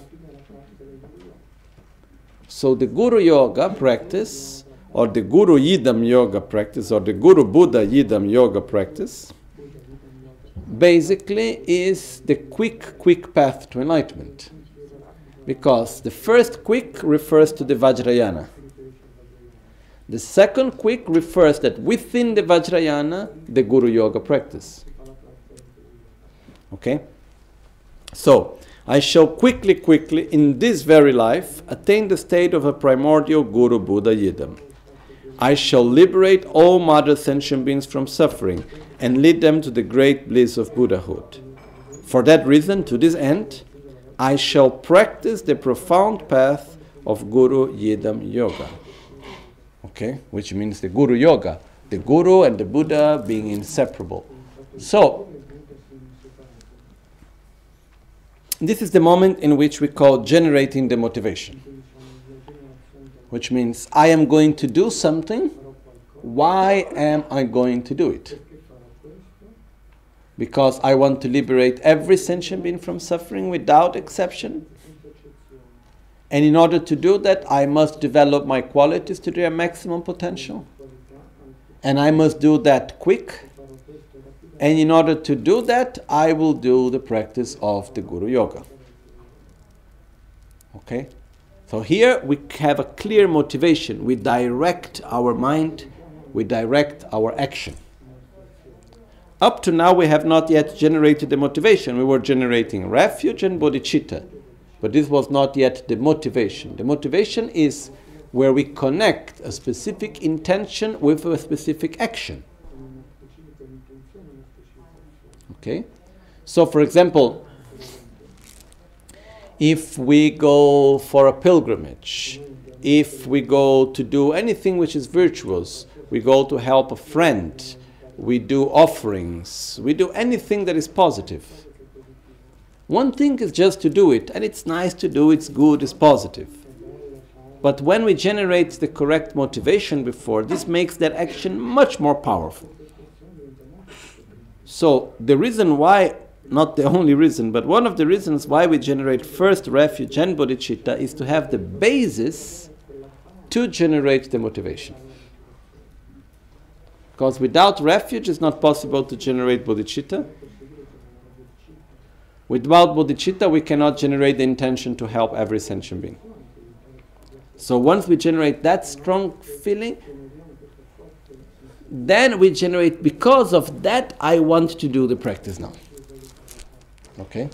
So the Guru Yoga practice, or the Guru Yidam Yoga practice, or the Guru Buddha Yidam Yoga practice, basically is the quick, quick path to enlightenment. Because the first quick refers to the Vajrayana. The second quick refers that within the Vajrayana, the Guru Yoga practice. Okay? So, I shall quickly, quickly, in this very life, attain the state of a primordial Guru Buddha Yidam. I shall liberate all mother sentient beings from suffering and lead them to the great bliss of Buddhahood. For that reason, to this end, I shall practice the profound path of Guru Yidam Yoga. Okay, which means the Guru Yoga, the Guru and the Buddha being inseparable. So, this is the moment in which we call generating the motivation, which means I am going to do something. Why am I going to do it? Because I want to liberate every sentient being from suffering without exception. And in order to do that, I must develop my qualities to their maximum potential. And I must do that quick and in order to do that, I will do the practice of the Guru Yoga. Okay? So here we have a clear motivation. We direct our mind, we direct our action. Up to now, we have not yet generated the motivation. We were generating refuge and bodhicitta, but this was not yet the motivation. The motivation is where we connect a specific intention with a specific action. Okay? So, for example, if we go for a pilgrimage, if we go to do anything which is virtuous, we go to help a friend, we do offerings, we do anything that is positive. One thing is just to do it, and it's nice to do, it's good, it's positive. But when we generate the correct motivation before, this makes that action much more powerful. So the reason why, not the only reason, but one of the reasons why we generate first refuge and bodhicitta is to have the basis to generate the motivation. Because without refuge, it's not possible to generate bodhicitta. Without bodhicitta, we cannot generate the intention to help every sentient being. So once we generate that strong feeling, then we generate because of that i want to do the practice now. Okay?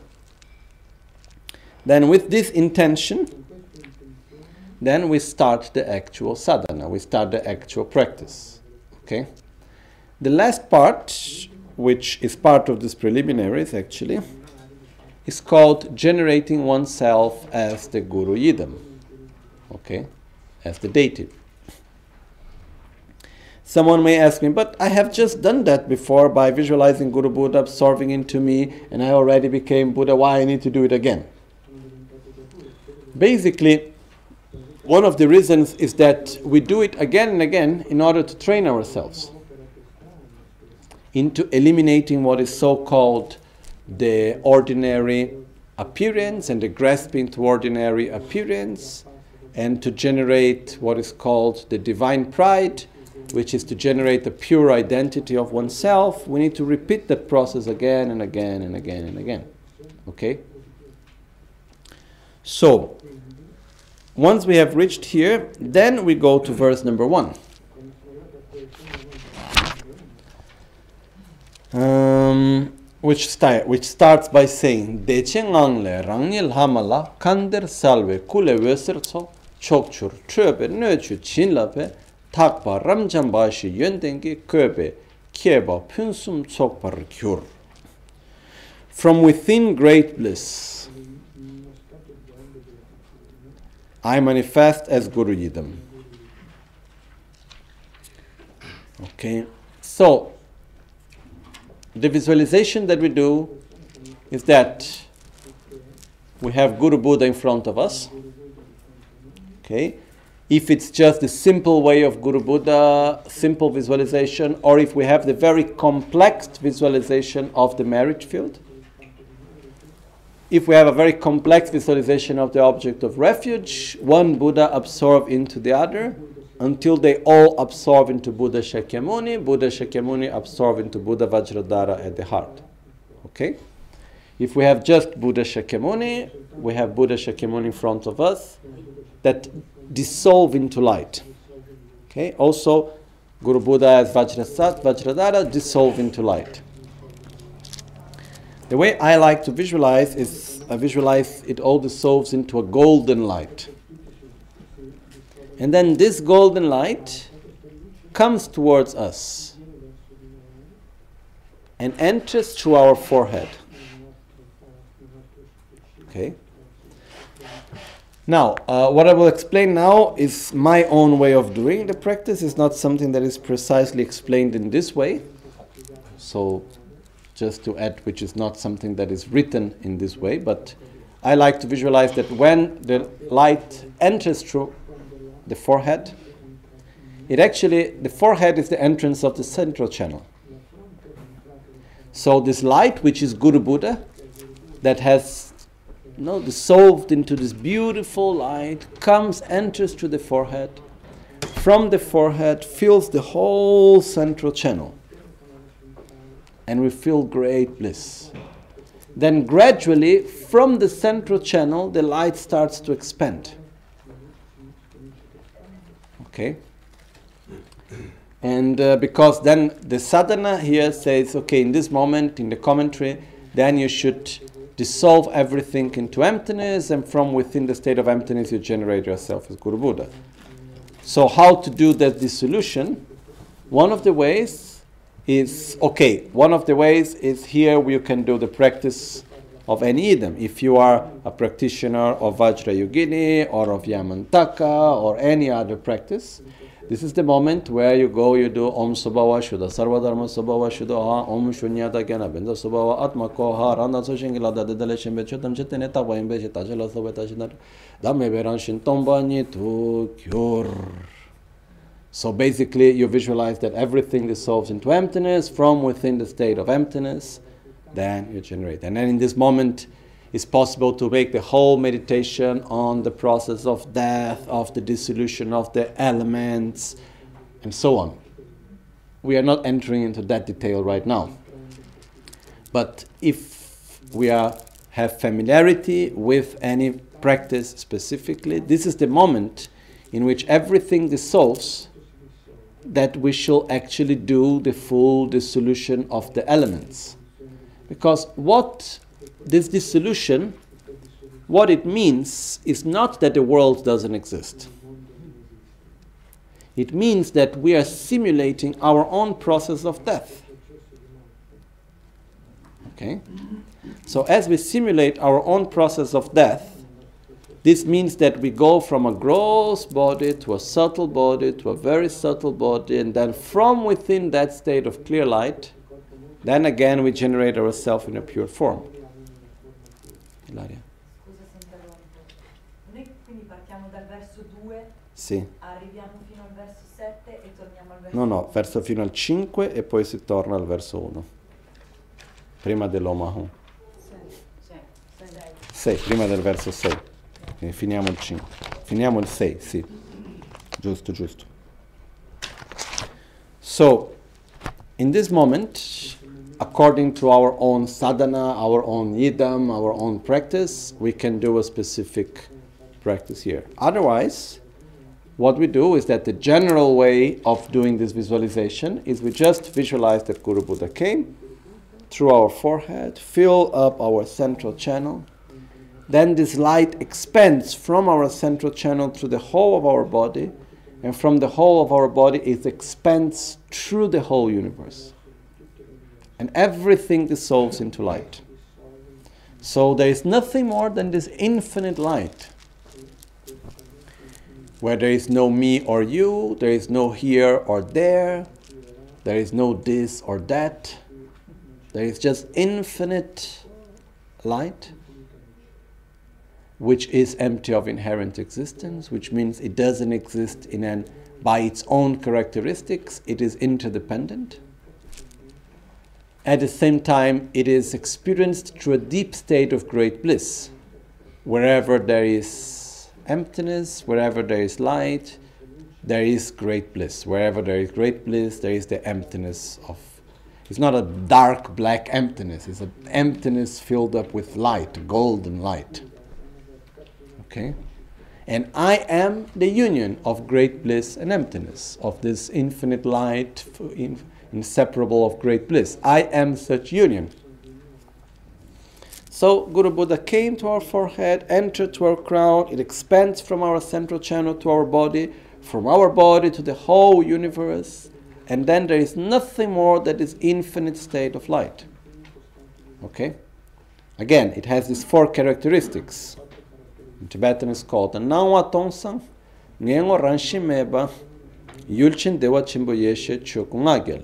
Then with this intention then we start the actual sadhana. We start the actual practice. Okay? The last part which is part of this preliminaries actually is called generating oneself as the guru yidam. Okay? As the dative Someone may ask me, but I have just done that before by visualizing Guru Buddha absorbing into me, and I already became Buddha. Why I need to do it again? Basically, one of the reasons is that we do it again and again in order to train ourselves into eliminating what is so called the ordinary appearance and the grasping to ordinary appearance, and to generate what is called the divine pride which is to generate the pure identity of oneself, we need to repeat that process again and again and again and again. Okay? So, once we have reached here, then we go to verse number one. Um, which, start, which starts by saying Dechengangle rangnil hamala kander salve kule wesercho chokchur tröbe nöchu chinlape takpa ramchambashi yöndengi köbe kieba pynsum tsokpar. From within great bliss, I manifest as Guru Yidam. Okay, so the visualization that we do is that we have Guru Buddha in front of us. Okay, if it's just the simple way of Guru Buddha, simple visualization, or if we have the very complex visualization of the merit field. If we have a very complex visualization of the object of refuge, one Buddha absorb into the other until they all absorb into Buddha Shakyamuni, Buddha Shakyamuni absorb into Buddha Vajradhara at the heart. Okay? If we have just Buddha Shakyamuni, we have Buddha Shakyamuni in front of us that dissolve into light. Okay, also Guru Buddha as Vajrasat, Vajradhara dissolve into light. The way I like to visualize is I visualize it all dissolves into a golden light. And then this golden light comes towards us. and enters through our forehead. Okay? Now, uh, what I will explain now is my own way of doing the practice. It's not something that is precisely explained in this way. So, just to add, which is not something that is written in this way, but I like to visualize that when the light enters through the forehead, it actually, the forehead is the entrance of the central channel. So, this light, which is Guru Buddha, that has you know, dissolved into this beautiful light, comes, enters through the forehead, from the forehead, fills the whole central channel. And we feel great bliss. Then gradually, from the central channel, the light starts to expand. Okay? And uh, because then the sadhana here says, okay, in this moment, in the commentary, then you should dissolve everything into emptiness, and from within the state of emptiness, you generate yourself as Guru Buddha. So, how to do that dissolution? One of the ways is okay, one of the ways is here you can do the practice of any Yidam. If you are a practitioner of Vajrayogini or of Yamantaka or any other practice, this is the moment where you go, you do Om Subhava Shuddha, Sarva Dharma Subhava Shuddha, Om Shunyata Gyana Benda Subhava Atma Koha, Randa So Shingila Da Dedele Shimbe Chutam Chitene Tawa Imbe Chita Jala Sobeta Chinar, Dame Veran Shintomba Nitu Kyur. So basically, you visualize that everything dissolves into emptiness from within the state of emptiness, then you generate. And then in this moment, it's possible to make the whole meditation on the process of death, of the dissolution of the elements, and so on. We are not entering into that detail right now. But if we are, have familiarity with any practice specifically, this is the moment in which everything dissolves that we shall actually do the full dissolution of the elements. Because what this dissolution, what it means is not that the world doesn't exist. It means that we are simulating our own process of death. Okay? So, as we simulate our own process of death, this means that we go from a gross body to a subtle body to a very subtle body, and then from within that state of clear light, then again we generate ourselves in a pure form. Ilaria. Scusa se interrompo. Noi quindi partiamo dal verso 2, Sì. arriviamo fino al verso 7 e torniamo al verso No, no, verso fino al 5 e poi si torna al verso 1. Prima dell'Omahu. Sì, sì, dai. 6, prima del verso 6. Quindi finiamo il 5. Finiamo il 6, sì. Giusto, giusto. So, in this moment, according to our own sadhana, our own yidam, our own practice, we can do a specific practice here. Otherwise, what we do is that the general way of doing this visualization is we just visualize that Guru Buddha came through our forehead, fill up our central channel. Then this light expands from our central channel through the whole of our body, and from the whole of our body it expands through the whole universe. And everything dissolves into light. So there is nothing more than this infinite light where there is no me or you, there is no here or there, there is no this or that. There is just infinite light, which is empty of inherent existence, which means it doesn't exist in an by its own characteristics, it is interdependent. At the same time, it is experienced through a deep state of great bliss. Wherever there is emptiness, wherever there is light, there is great bliss. Wherever there is great bliss, there is the emptiness of. It's not a dark black emptiness, it's an emptiness filled up with light, golden light. Okay? And I am the union of great bliss and emptiness, of this infinite light, f- in- inseparable of great bliss. I am such union. So Guru Buddha came to our forehead, entered to our crown, it expands from our central channel to our body, from our body to the whole universe, and then there is nothing more that is infinite state of light. Okay? Again, it has these four characteristics. In Tibetan it's called Nawa Tongsang, Ngengo Ranshimeba, Yulchin Dewa Chimboyeshe Chokungagel,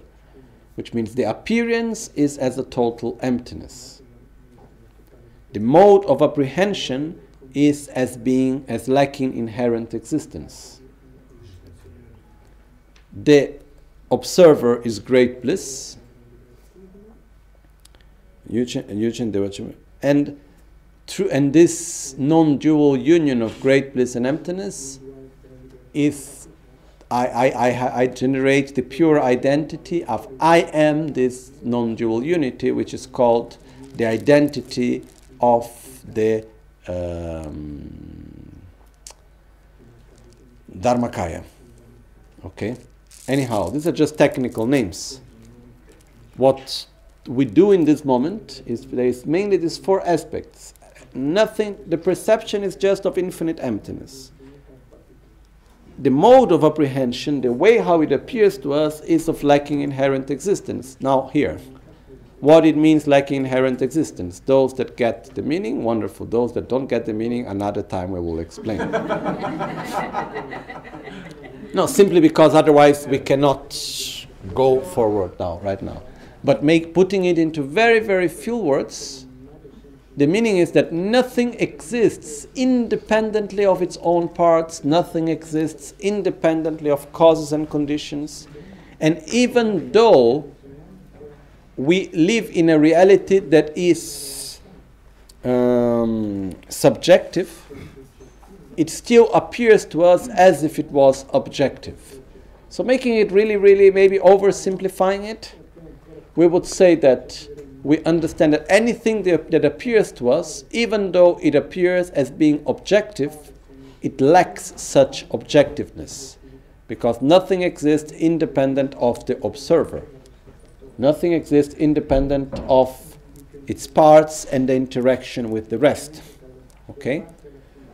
which means the appearance is as a total emptiness. The mode of apprehension is as being as lacking inherent existence. The observer is great bliss. And through and this non-dual union of great bliss and emptiness is I, I, I, I generate the pure identity of I am this non-dual unity, which is called the identity of the um, Dharmakaya. Okay? Anyhow, these are just technical names. What we do in this moment is there is mainly these four aspects. Nothing, the perception is just of infinite emptiness. The mode of apprehension, the way how it appears to us, is of lacking inherent existence. Now, here, what it means lacking inherent existence. Those that get the meaning, wonderful. Those that don't get the meaning, another time we will explain. no, simply because otherwise we cannot go forward now, right now. But make putting it into very, very few words, the meaning is that nothing exists independently of its own parts, nothing exists independently of causes and conditions. And even though we live in a reality that is um, subjective, it still appears to us as if it was objective. So, making it really, really maybe oversimplifying it, we would say that we understand that anything that, appears to us, even though it appears as being objective, it lacks such objectiveness because nothing exists independent of the observer. Nothing exists independent of its parts and the interaction with the rest. Okay?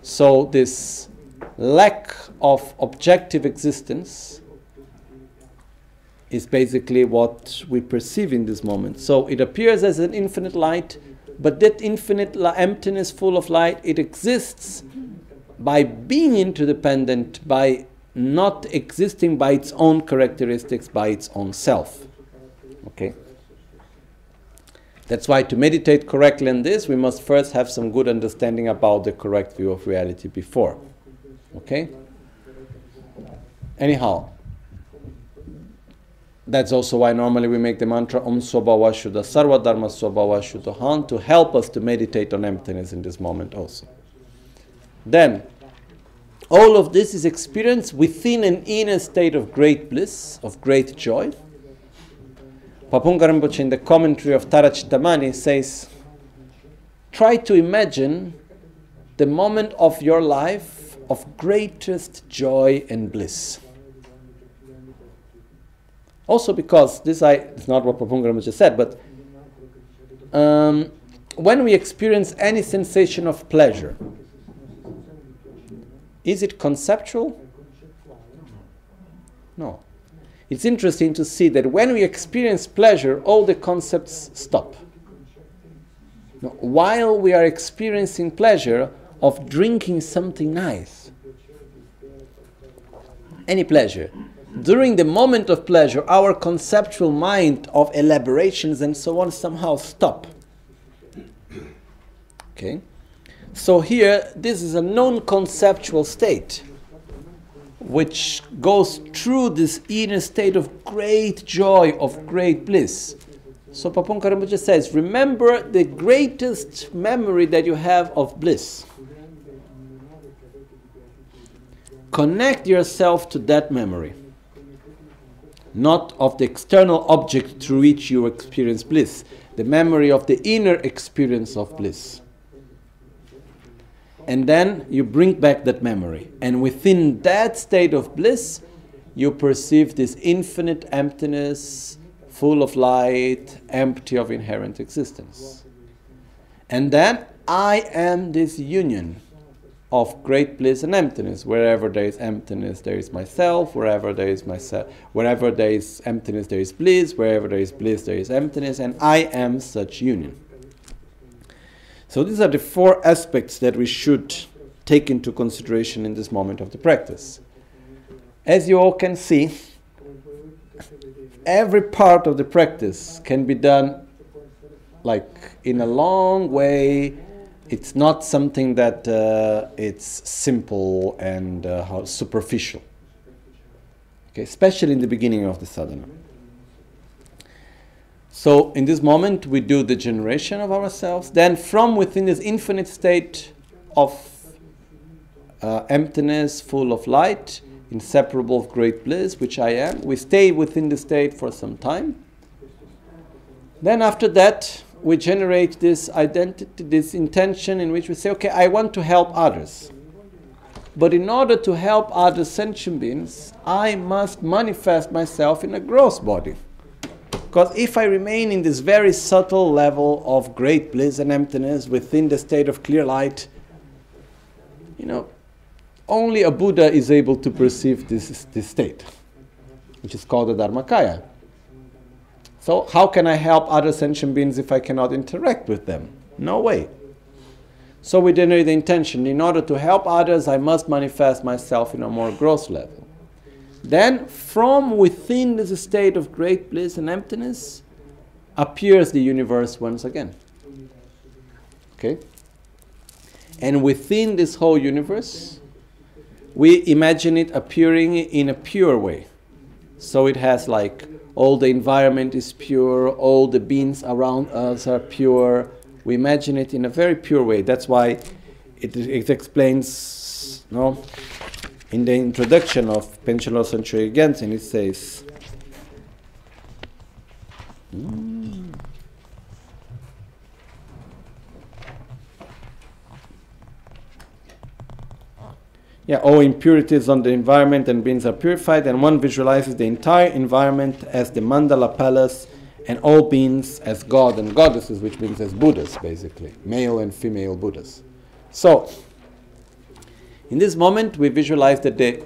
So, this lack of objective existence is basically what we perceive in this moment. So, it appears as an infinite light, but that infinite la- emptiness full of light, it exists by being interdependent, by not existing by its own characteristics, by its own self. Okay? That's why to meditate correctly on this, we must first have some good understanding about the correct view of reality before. Okay? Anyhow, that's also why normally we make the mantra Om Swabhava Shuddha Sarva Dharma Swabhava Shuddha to help us to meditate on emptiness in this moment also. Then, all of this is experienced within an inner state of great bliss, of great joy. Pabongka Rinpoche in the commentary of Tara Chintamani says, try to imagine the moment of your life of greatest joy and bliss. Also because this I it's not what Pabongka Rinpoche said, but um, when we experience any sensation of pleasure, is it conceptual? No. It's interesting to see that when we experience pleasure, all the concepts stop. While we are experiencing pleasure of drinking something nice, any pleasure, during the moment of pleasure, our conceptual mind of elaborations and so on somehow stop. Okay? So here, this is a non conceptual state which goes through this inner state of great joy, of great bliss. So Pabongka Rinpoche says, remember the greatest memory that you have of bliss. Connect yourself to that memory, not of the external object through which you experience bliss, the memory of the inner experience of bliss and then you bring back that memory. And within that state of bliss, you perceive this infinite emptiness, full of light, empty of inherent existence. And then I am this union of great bliss and emptiness. Wherever there is emptiness, there is myself. Wherever there is myself, wherever there is emptiness, there is bliss. Wherever there is bliss, there is emptiness, and I am such union. So these are the four aspects that we should take into consideration in this moment of the practice. As you all can see, every part of the practice can be done like in a long way it's not something that uh, it's simple and uh, superficial. Okay, especially in the beginning of the sadhana. So in this moment we do the generation of ourselves. Then from within this infinite state of uh, emptiness, full of light, inseparable of great bliss, which I am, we stay within the state for some time. Then after that, we generate this identity, this intention in which we say, okay, I want to help others. But in order to help other sentient beings, I must manifest myself in a gross body. Because if I remain in this very subtle level of great bliss and emptiness within the state of clear light, you know, only a Buddha is able to perceive this, this state, which is called the Dharmakaya. So, how can I help other sentient beings if I cannot interact with them? No way. So, we generate the intention in order to help others, I must manifest myself in a more gross level. Then, from within this state of great bliss and emptiness, appears the universe once again. Okay? And within this whole universe, we imagine it appearing in a pure way. So it has like all the environment is pure, all the beings around us are pure. We imagine it in a very pure way. That's why it, it explains, no, in the introduction of Panchen Losang Chökyi Gyaltsen, it says, mm, Yeah, all impurities on the environment and beings are purified, and one visualizes the entire environment as the mandala palace and all beings as God and goddesses, which means as Buddhas, basically, male and female Buddhas. So, in this moment, we visualize that the,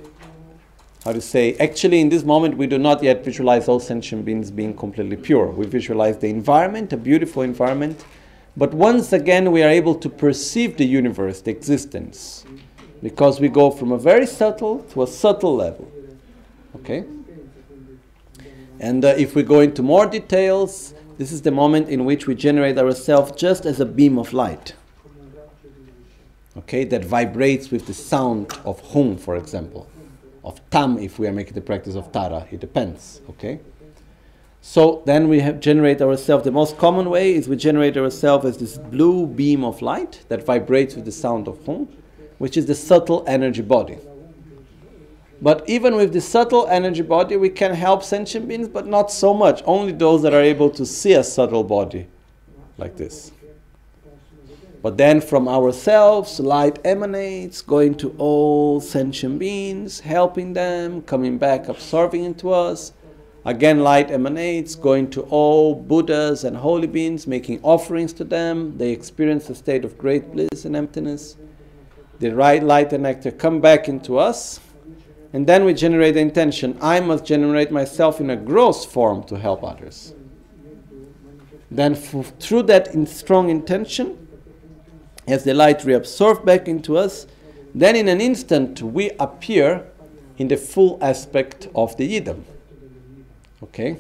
how to say, actually, in this moment, we do not yet visualize all sentient beings being completely pure. We visualize the environment, a beautiful environment, but once again, we are able to perceive the universe, the existence because we go from a very subtle to a subtle level. Okay? And uh, if we go into more details, this is the moment in which we generate ourselves just as a beam of light. Okay, that vibrates with the sound of hum, for example, of tam if we are making the practice of tara. It depends. Okay. So then we have generate ourselves. The most common way is we generate ourselves as this blue beam of light that vibrates with the sound of hum which is the subtle energy body. But even with the subtle energy body, we can help sentient beings, but not so much. Only those that are able to see a subtle body like this. But then from ourselves, light emanates, going to all sentient beings, helping them, coming back, absorbing into us. Again, light emanates, going to all Buddhas and holy beings, making offerings to them. They experience a state of great bliss and emptiness the right light and nectar come back into us, and then we generate the intention I must generate myself in a gross form to help others. Then, f- through that in strong intention, as the light reabsorbs back into us, then in an instant we appear in the full aspect of the Yidam. Okay?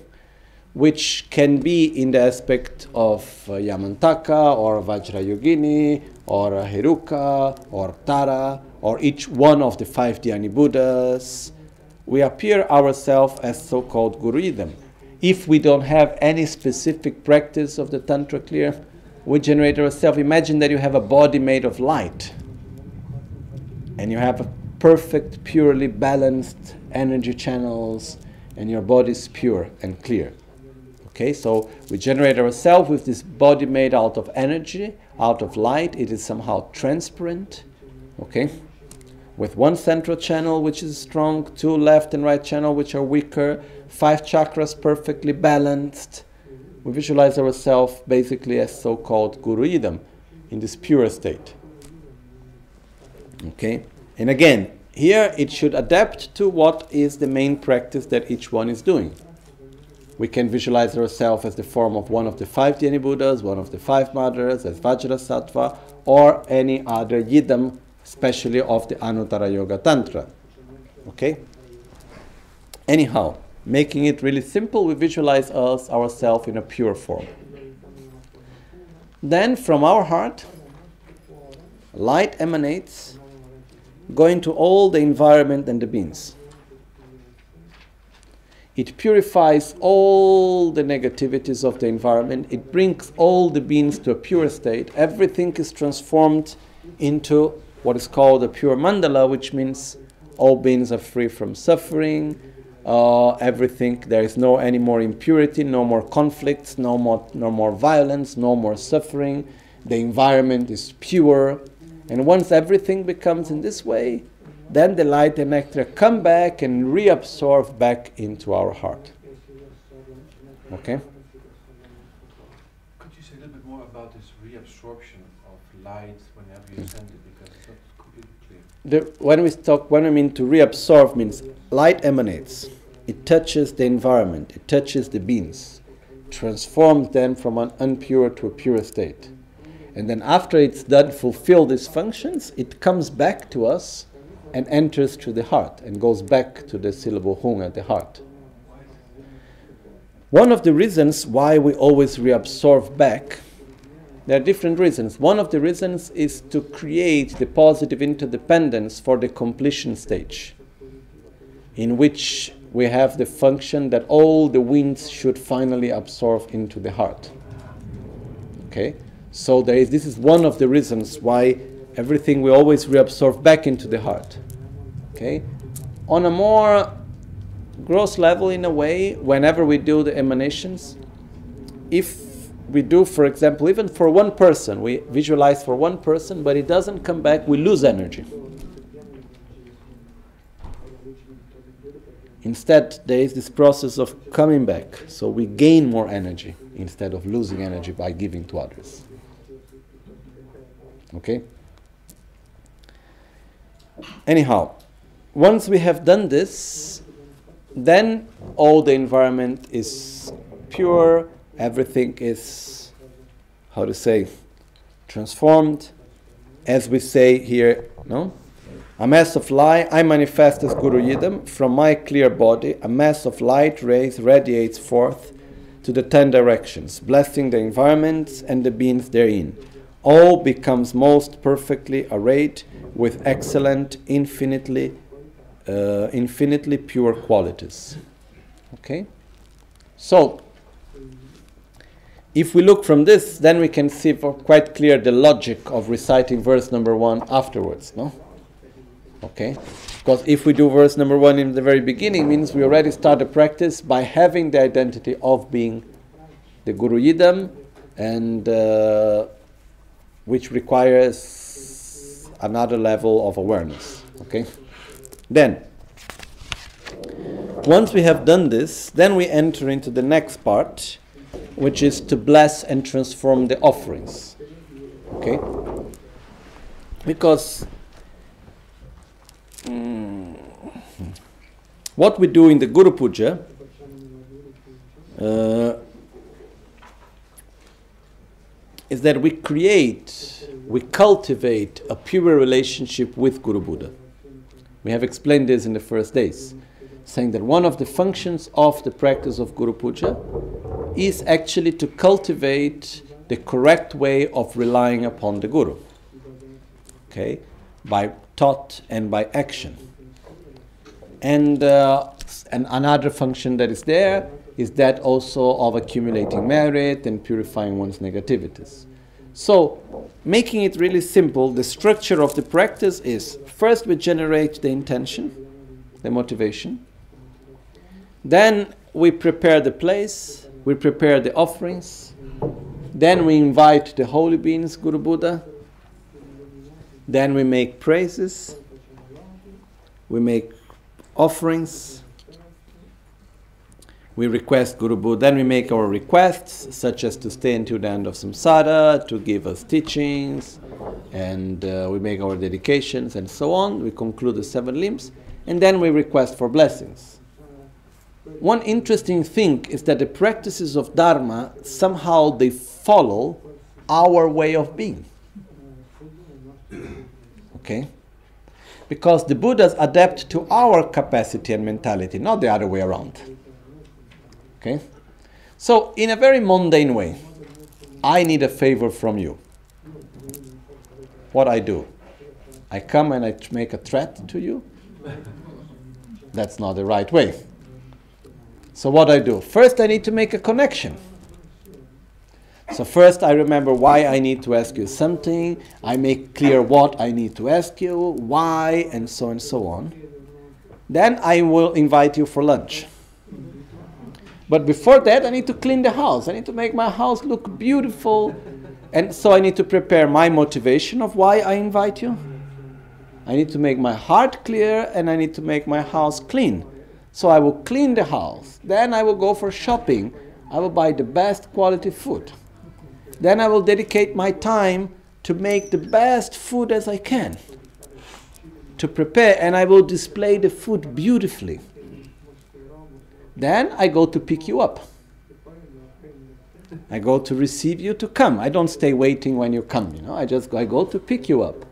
Which can be in the aspect of uh, Yamantaka or Vajrayogini or Heruka or Tara or each one of the five Dhyani Buddhas. We appear ourselves as so called Guru Yidam. If we don't have any specific practice of the Tantra clear, we generate ourselves. Imagine that you have a body made of light and you have a perfect, purely balanced energy channels, and your body is pure and clear. Okay, so we generate ourselves with this body made out of energy, out of light. It is somehow transparent. Okay, with one central channel which is strong, two left and right channel which are weaker, five chakras perfectly balanced. We visualize ourselves basically as so-called Guru Yidam in this pure state. Okay? And again, here it should adapt to what is the main practice that each one is doing. We can visualize ourselves as the form of one of the five Dhyani Buddhas, one of the five mothers, as Vajrasattva, or any other Yidam, especially of the Anuttara Yoga Tantra. Okay? Anyhow, making it really simple, we visualize us ourselves in a pure form. Then from our heart, light emanates, going to all the environment and the beings. It purifies all the negativities of the environment. It brings all the beings to a pure state. Everything is transformed into what is called a pure mandala, which means all beings are free from suffering. Uh, everything there is no any more impurity, no more conflicts, no more no more violence, no more suffering. The environment is pure, and once everything becomes in this way, then the light and nectar come back and reabsorb back into our heart. Okay? Could you say a little bit more about this reabsorption of light whenever you send it? Because it's not completely clear. The, when we talk, when I mean to reabsorb, means light emanates. It touches the environment. It touches the beings, transforms them from an impure to a pure state, and then after it's done, fulfill these functions, it comes back to us and enters through the heart and goes back to the syllable hung at the heart. One of the reasons why we always reabsorb back, there are different reasons. One of the reasons is to create the positive interdependence for the completion stage, in which we have the function that all the winds should finally absorb into the heart. Okay? So there is this is one of the reasons why everything we always reabsorb back into the heart. Okay? On a more gross level, in a way, whenever we do the emanations, if we do, for example, even for one person, we visualize for one person, but it doesn't come back, we lose energy. Instead, there is this process of coming back, so we gain more energy instead of losing energy by giving to others. Okay? Anyhow, once we have done this, then all the environment is pure, everything is, how to say, transformed. As we say here, no? A mass of light, I manifest as Guru Yidam. From my clear body, a mass of light rays radiates forth to the ten directions, blessing the environments and the beings therein. All becomes most perfectly arrayed with excellent, infinitely, uh, infinitely pure qualities. Okay? So, if we look from this, then we can see quite clear the logic of reciting verse number one afterwards, no? Okay? Because if we do verse number one in the very beginning, means we already start the practice by having the identity of being the Guru Yidam, and uh, which requires another level of awareness. Okay? Then, once we have done this, then we enter into the next part, which is to bless and transform the offerings. Okay? Because mm, what we do in the Guru Puja uh, is that we create, we cultivate a pure relationship with Guru Buddha. We have explained this in the first days, saying that one of the functions of the practice of Guru Puja is actually to cultivate the correct way of relying upon the Guru. Okay? By thought and by action. And, uh, and another function that is there is that also of accumulating merit and purifying one's negativities. So, making it really simple, the structure of the practice is first we generate the intention, the motivation. Then we prepare the place, we prepare the offerings. Then we invite the holy beings, Guru Buddha. Then we make praises, we make offerings, we request Guru Buddha, then we make our requests, such as to stay until the end of samsara, to give us teachings, and uh, we make our dedications and so on. We conclude the seven limbs, and then we request for blessings. One interesting thing is that the practices of Dharma somehow they follow our way of being. Okay? Because the Buddhas adapt to our capacity and mentality, not the other way around. Okay? So, in a very mundane way, I need a favor from you. What I do? I come and I make a threat to you? That's not the right way. So, what I do? First, I need to make a connection. So, first, I remember why I need to ask you something. I make clear what I need to ask you, why, and so and so on. Then I will invite you for lunch. But before that, I need to clean the house. I need to make my house look beautiful. And so I need to prepare my motivation of why I invite you. I need to make my heart clear and I need to make my house clean. So I will clean the house. Then I will go for shopping. I will buy the best quality food. Then I will dedicate my time to make the best food as I can. To prepare, and I will display the food beautifully. Then I go to pick you up. I go to receive you to come. I don't stay waiting when you come, you know. I just go, I go to pick you up.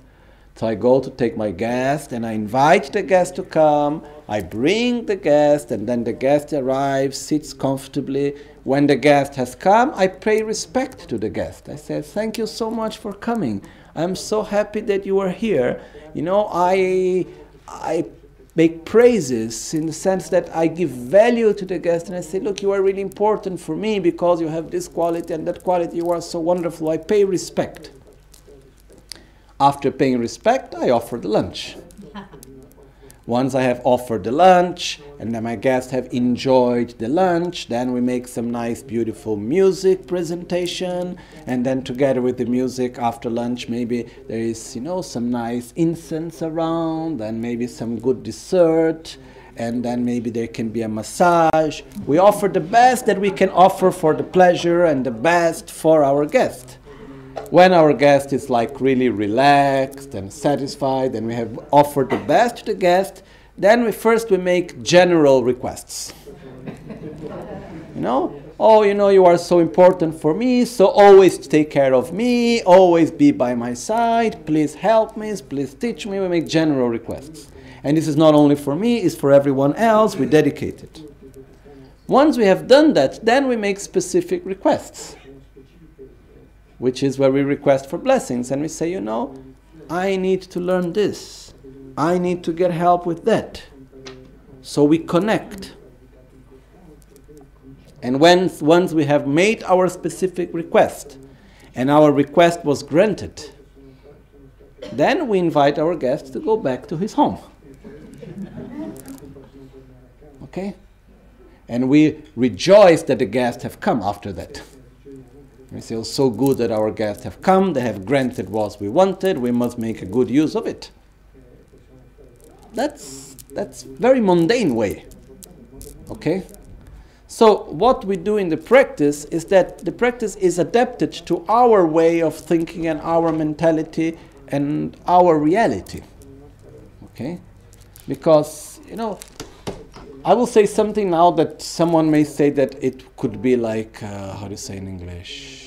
So I go to take my guest and I invite the guest to come. I bring the guest and then the guest arrives, sits comfortably. When the guest has come, I pay respect to the guest. I say, Thank you so much for coming. I'm so happy that you are here. You know, I I make praises in the sense that I give value to the guest and I say, Look, you are really important for me because you have this quality and that quality. You are so wonderful. I pay respect. After paying respect, I offer the lunch. Once I have offered the lunch and then my guests have enjoyed the lunch, then we make some nice, beautiful music presentation. And then, together with the music after lunch, maybe there is, you know, some nice incense around, and maybe some good dessert, and then maybe there can be a massage. We offer the best that we can offer for the pleasure and the best for our guest. When our guest is like really relaxed and satisfied and we have offered the best to the guest, then we first we make general requests. you know, oh, you know, you are so important for me, so always take care of me, always be by my side, please help me, please teach me. We make general requests. And this is not only for me, it's for everyone else. We dedicate it. Once we have done that, then we make specific requests which is where we request for blessings and we say, you know, I need to learn this. I need to get help with that. So we connect. And when, once we have made our specific request and our request was granted, then we invite our guest to go back to his home. Okay? And we rejoice that the guests have come after that. We feel so good that our guests have come, they have granted what we wanted, we must make a good use of it. That's that's very mundane way. Okay? So what we do in the practice is that the practice is adapted to our way of thinking and our mentality and our reality. Okay? Because, you know, I will say something now that someone may say that it could be like, uh, how do you say in English?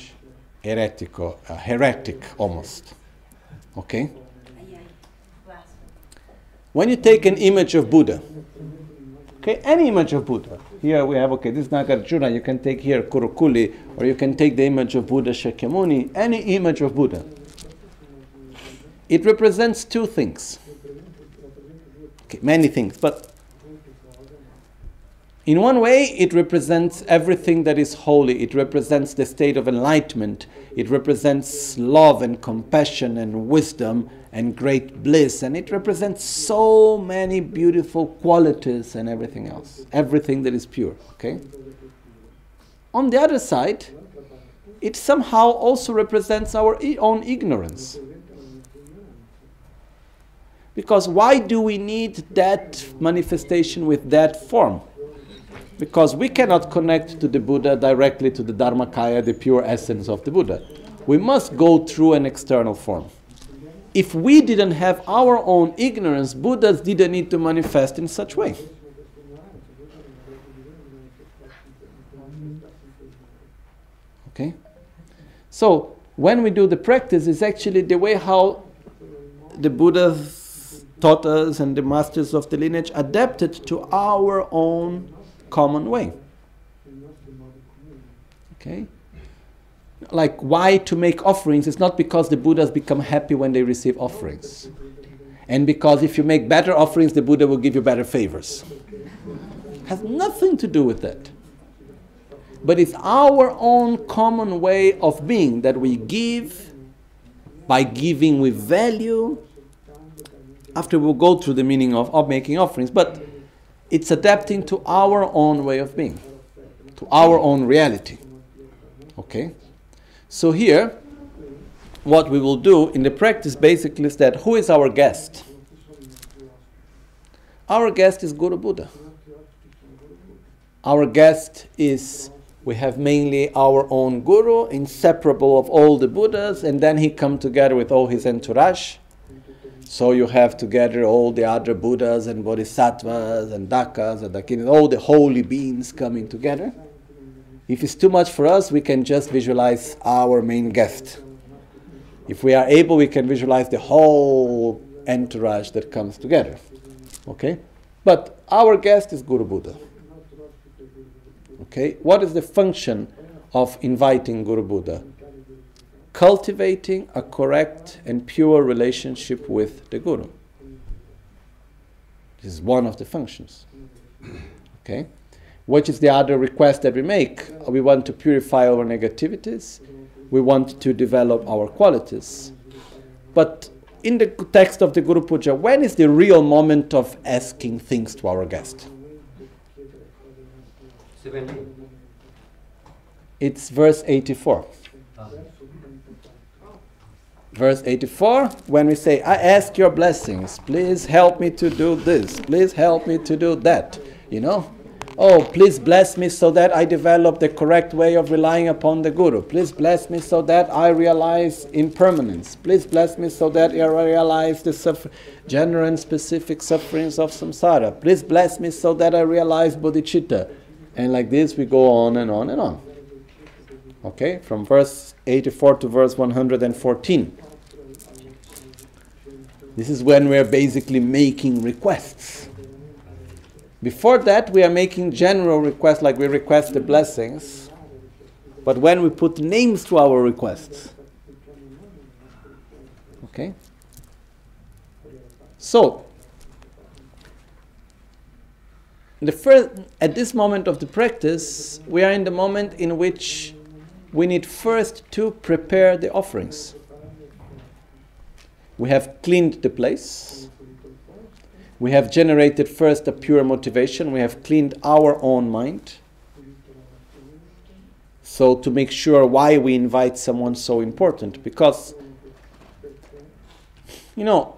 heretico, uh, heretic almost. Okay? When you take an image of Buddha, okay, any image of Buddha, here we have, okay, this is Nagarjuna, you can take here Kurukuli, or you can take the image of Buddha Shakyamuni, any image of Buddha. It represents two things. Okay, many things, but in one way, it represents everything that is holy. It represents the state of enlightenment. It represents love and compassion and wisdom and great bliss. And it represents so many beautiful qualities and everything else. Everything that is pure. Okay? On the other side, it somehow also represents our own ignorance. Because why do we need that manifestation with that form? Because we cannot connect to the Buddha directly to the Dharmakaya, the pure essence of the Buddha. We must go through an external form. If we didn't have our own ignorance, Buddhas didn't need to manifest in such way. Okay? So, when we do the practice, it's actually the way how the Buddhas taught us and the masters of the lineage adapted to our own common way. Okay? Like, why to make offerings? It's not because the Buddhas become happy when they receive offerings. And because if you make better offerings, the Buddha will give you better favors. Has nothing to do with that. But it's our own common way of being that we give by giving with value. After we'll go through the meaning of, of making offerings, but it's adapting to our own way of being, to our own reality. Okay? So here, what we will do in the practice basically is that who is our guest? Our guest is Guru Buddha. Our guest is, we have mainly our own Guru, inseparable of all the Buddhas, and then he come together with all his entourage. So you have together all the other Buddhas and Bodhisattvas and Dakas and Dakinis, all the holy beings coming together. If it's too much for us, we can just visualize our main guest. If we are able, we can visualize the whole entourage that comes together. Okay? But our guest is Guru Buddha. Okay? What is the function of inviting Guru Buddha? Cultivating a correct and pure relationship with the Guru. This is one of the functions. Okay? Which is the other request that we make? We want to purify our negativities, we want to develop our qualities. But in the text of the Guru Puja, when is the real moment of asking things to our guest? It's verse 84 verse 84, when we say, I ask your blessings, please help me to do this, please help me to do that, you know? Oh, please bless me so that I develop the correct way of relying upon the Guru. Please bless me so that I realize impermanence. Please bless me so that I realize the suffer- general and specific sufferings of samsara. Please bless me so that I realize bodhicitta. And like this, we go on and on and on. Okay, from verse 84 to verse 114. This is when we are basically making requests. Before that, we are making general requests, like we request the blessings. But when we put names to our requests, okay? So, the first, at this moment of the practice, we are in the moment in which we need first to prepare the offerings. We have cleaned the place. We have generated first a pure motivation. We have cleaned our own mind. So, to make sure why we invite someone so important, because, you know,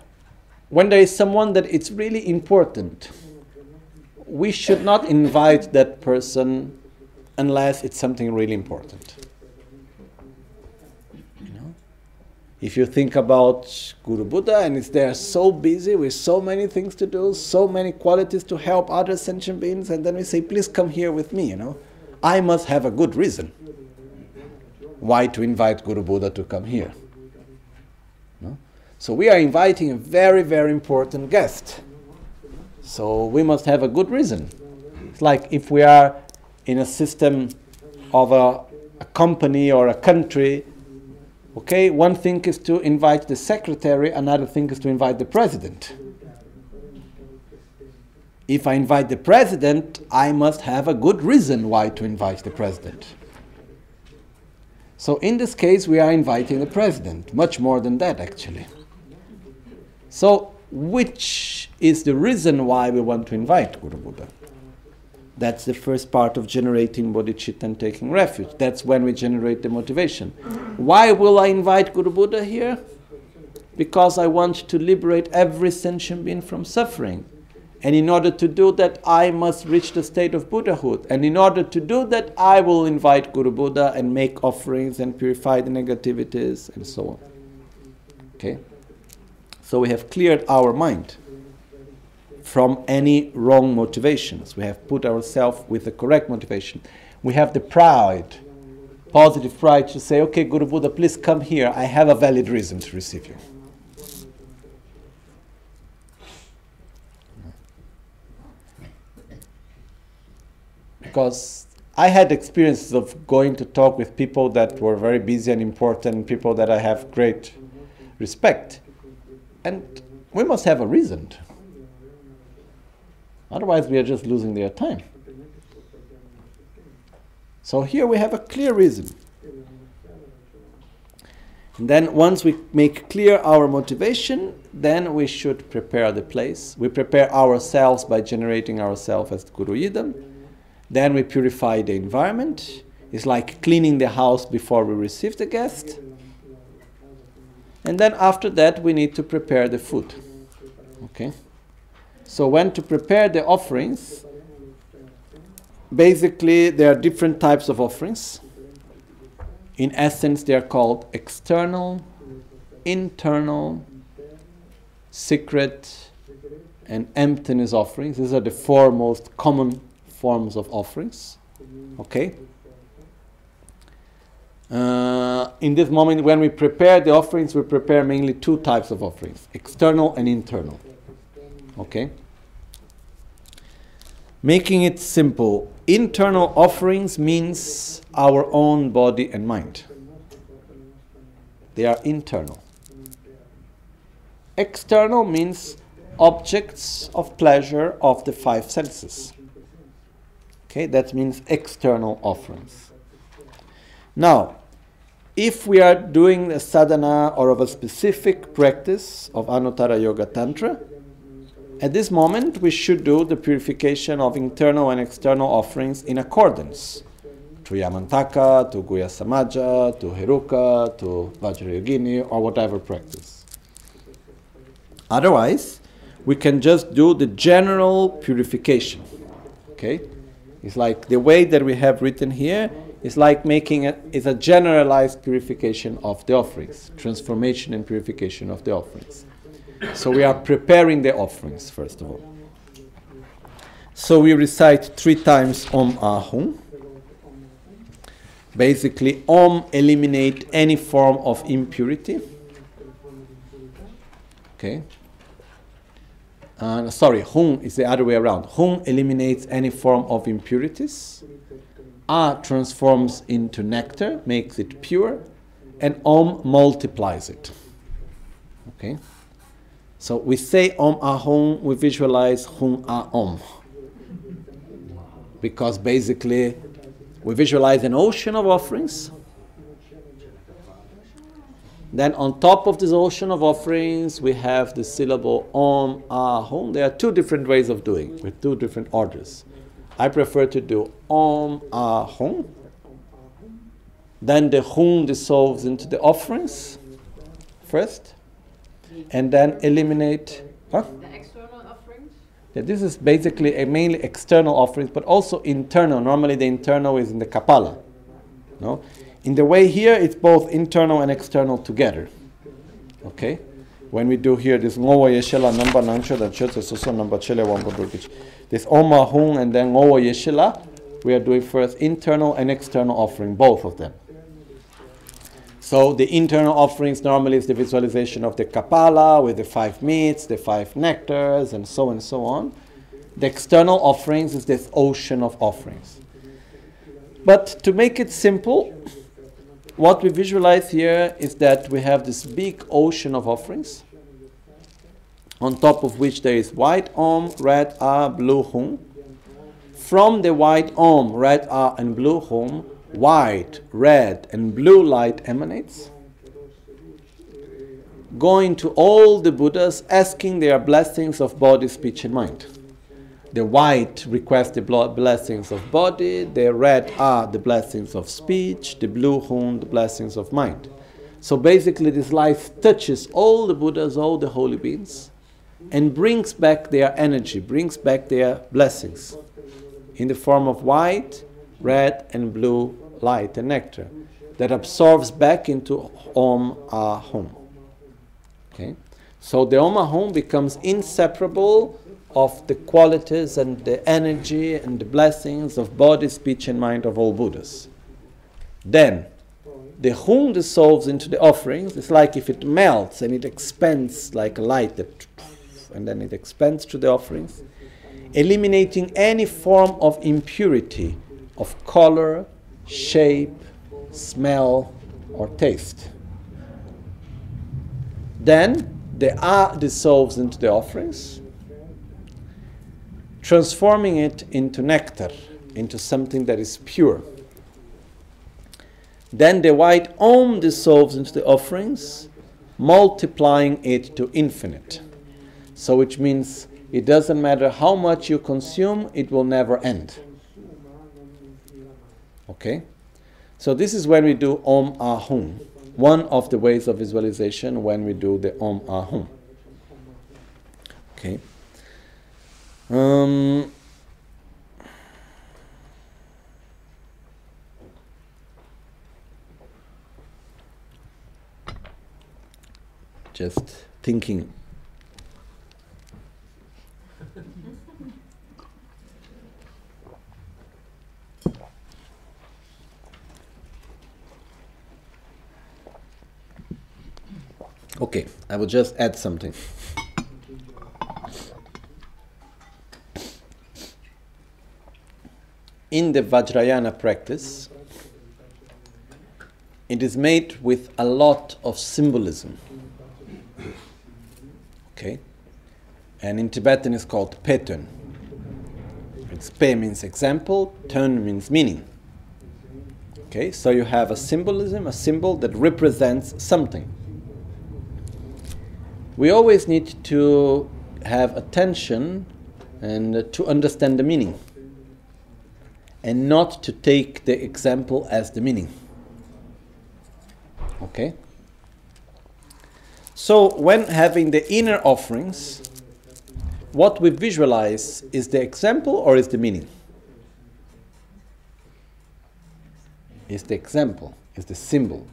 when there is someone that it's really important, we should not invite that person unless it's something really important. If you think about Guru Buddha and it's there so busy with so many things to do, so many qualities to help other sentient beings, and then we say, please come here with me, you know. I must have a good reason why to invite Guru Buddha to come here. No? So we are inviting a very, very important guest. So we must have a good reason. It's like if we are in a system of a, a company or a country Okay, one thing is to invite the secretary, another thing is to invite the president. If I invite the president, I must have a good reason why to invite the president. So in this case, we are inviting the president, much more than that actually. So, which is the reason why we want to invite Guru Buddha? That's the first part of generating bodhicitta and taking refuge. That's when we generate the motivation. Why will I invite Guru Buddha here? Because I want to liberate every sentient being from suffering. And in order to do that, I must reach the state of Buddhahood. And in order to do that, I will invite Guru Buddha and make offerings and purify the negativities and so on. Okay? So we have cleared our mind from any wrong motivations. We have put ourselves with the correct motivation. We have the pride, positive pride to say, okay, Guru Buddha, please come here. I have a valid reason to receive you. because I had experiences of going to talk with people that were very busy and important, people that I have great respect. And we must have a reason. Otherwise, we are just losing their time. So here we have a clear reason. And then once we make clear our motivation, then we should prepare the place. We prepare ourselves by generating ourselves as Guru Yidam then we purify the environment. It's like cleaning the house before we receive the guest. And then after that, we need to prepare the food. Okay? So, when to prepare the offerings, basically, there are different types of offerings. In essence, they are called external, internal, secret, and emptiness offerings. These are the four most common forms of offerings. Okay? Uh, in this moment, when we prepare the offerings, we prepare mainly two types of offerings external and internal. Okay? Making it simple, internal offerings means our own body and mind. They are internal. External means objects of pleasure of the five senses. Okay, that means external offerings. Now, if we are doing a sadhana or of a specific practice of Anuttara Yoga Tantra, at this moment we should do the purification of internal and external offerings in accordance to Yamantaka, to Guhya Samaja, to Heruka, to Vajrayogini, or whatever practice. Otherwise, we can just do the general purification. Okay? It's like the way that we have written here is like making a, is a generalized purification of the offerings, transformation and purification of the offerings. So we are preparing the offerings first of all. So we recite three times Om Ahum. Basically, Om eliminate any form of impurity. Okay. Uh, sorry, Hum is the other way around. Hum eliminates any form of impurities. A transforms into nectar, makes it pure, and Om multiplies it. Okay? So we say Om Ahum, we visualize Hum A Om. Because basically, we visualize an ocean of offerings then on top of this ocean of offerings, we have the syllable Om Ahum. There are two different ways of doing, with two different orders. I prefer to do Om Ahum. Then the Hum dissolves into the offerings first, and then eliminate. Huh? The external offerings? Yeah, this is basically a mainly external offerings, but also internal. Normally, the internal is in the Kapala. No? In the way here, it's both internal and external together. Okay? When we do here this ngowa yeshela nansho da chotse soso namba chele wambo durkich. This oma hung and then ngowa yeshela, we are doing first internal and external offering, both of them. So the internal offerings normally is the visualization of the kapala with the five meats, the five nectars, and so and so on. The external offerings is this ocean of offerings. But to make it simple, what we visualize here is that we have this big ocean of offerings, on top of which there is white Om, red A, blue Hum. From the white Om, red A, and blue Hum, white, red, and blue light emanates, going to all the Buddhas asking their blessings of body, speech, and mind. The white requests the blessings of body, the red are the blessings of speech, the blue hum the blessings of mind. So basically, this life touches all the Buddhas, all the holy beings, and brings back their energy, brings back their blessings in the form of white, red, and blue light and nectar that absorbs back into Om Ahum. Okay? So the Om Ahum becomes inseparable of the qualities and the energy and the blessings of body, speech, and mind of all Buddhas. Then, the Hum dissolves into the offerings. It's like if it melts and it expands like a light, that, and then it expands to the offerings, eliminating any form of impurity of color, shape, smell, or taste. Then the Ah dissolves into the offerings, transforming it into nectar, into something that is pure. Then the white Om dissolves into the offerings, multiplying it to infinite. So, which means it doesn't matter how much you consume, it will never end. Okay? So, this is when we do Om Ahum, one of the ways of visualization when we do the Om Ahum. Okay? Um, just thinking. Okay, I will just add something. In the Vajrayana practice, it is made with a lot of symbolism. Okay? And in Tibetan it's called petun. It's pe means example, tun means meaning. Okay, so you have a symbolism, a symbol that represents something. We always need to have attention and to understand the meaning and not to take the example as the meaning. Okay? So, when having the inner offerings, what we visualize is the example or is the meaning? Is the example, is the symbol.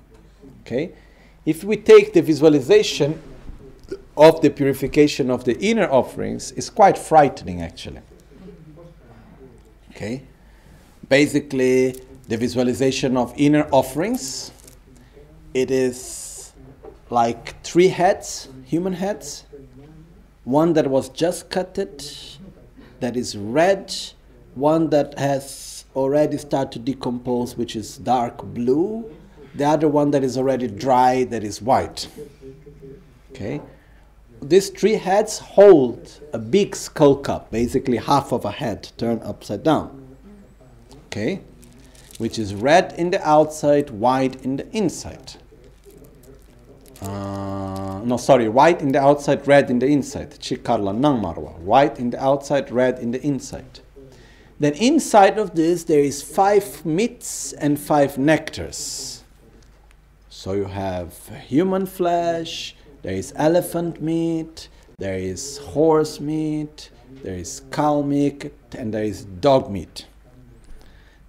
Okay? If we take the visualization of the purification of the inner offerings, is quite frightening actually. Okay? Basically, the visualization of inner offerings, it is like three heads, human heads, one that was just cutted, that is red, one that has already started to decompose, which is dark blue, the other one that is already dry, that is white. Okay? These three heads hold a big skull cup, basically half of a head turned upside down. Okay? Which is red in the outside, white in the inside. Uh, no, sorry, white in the outside, red in the inside. Chikarla nang marwa. White in the outside, red in the inside. Then inside of this, there is five meats and five nectars. So you have human flesh, there is elephant meat, there is horse meat, there is cow meat, and there is dog meat.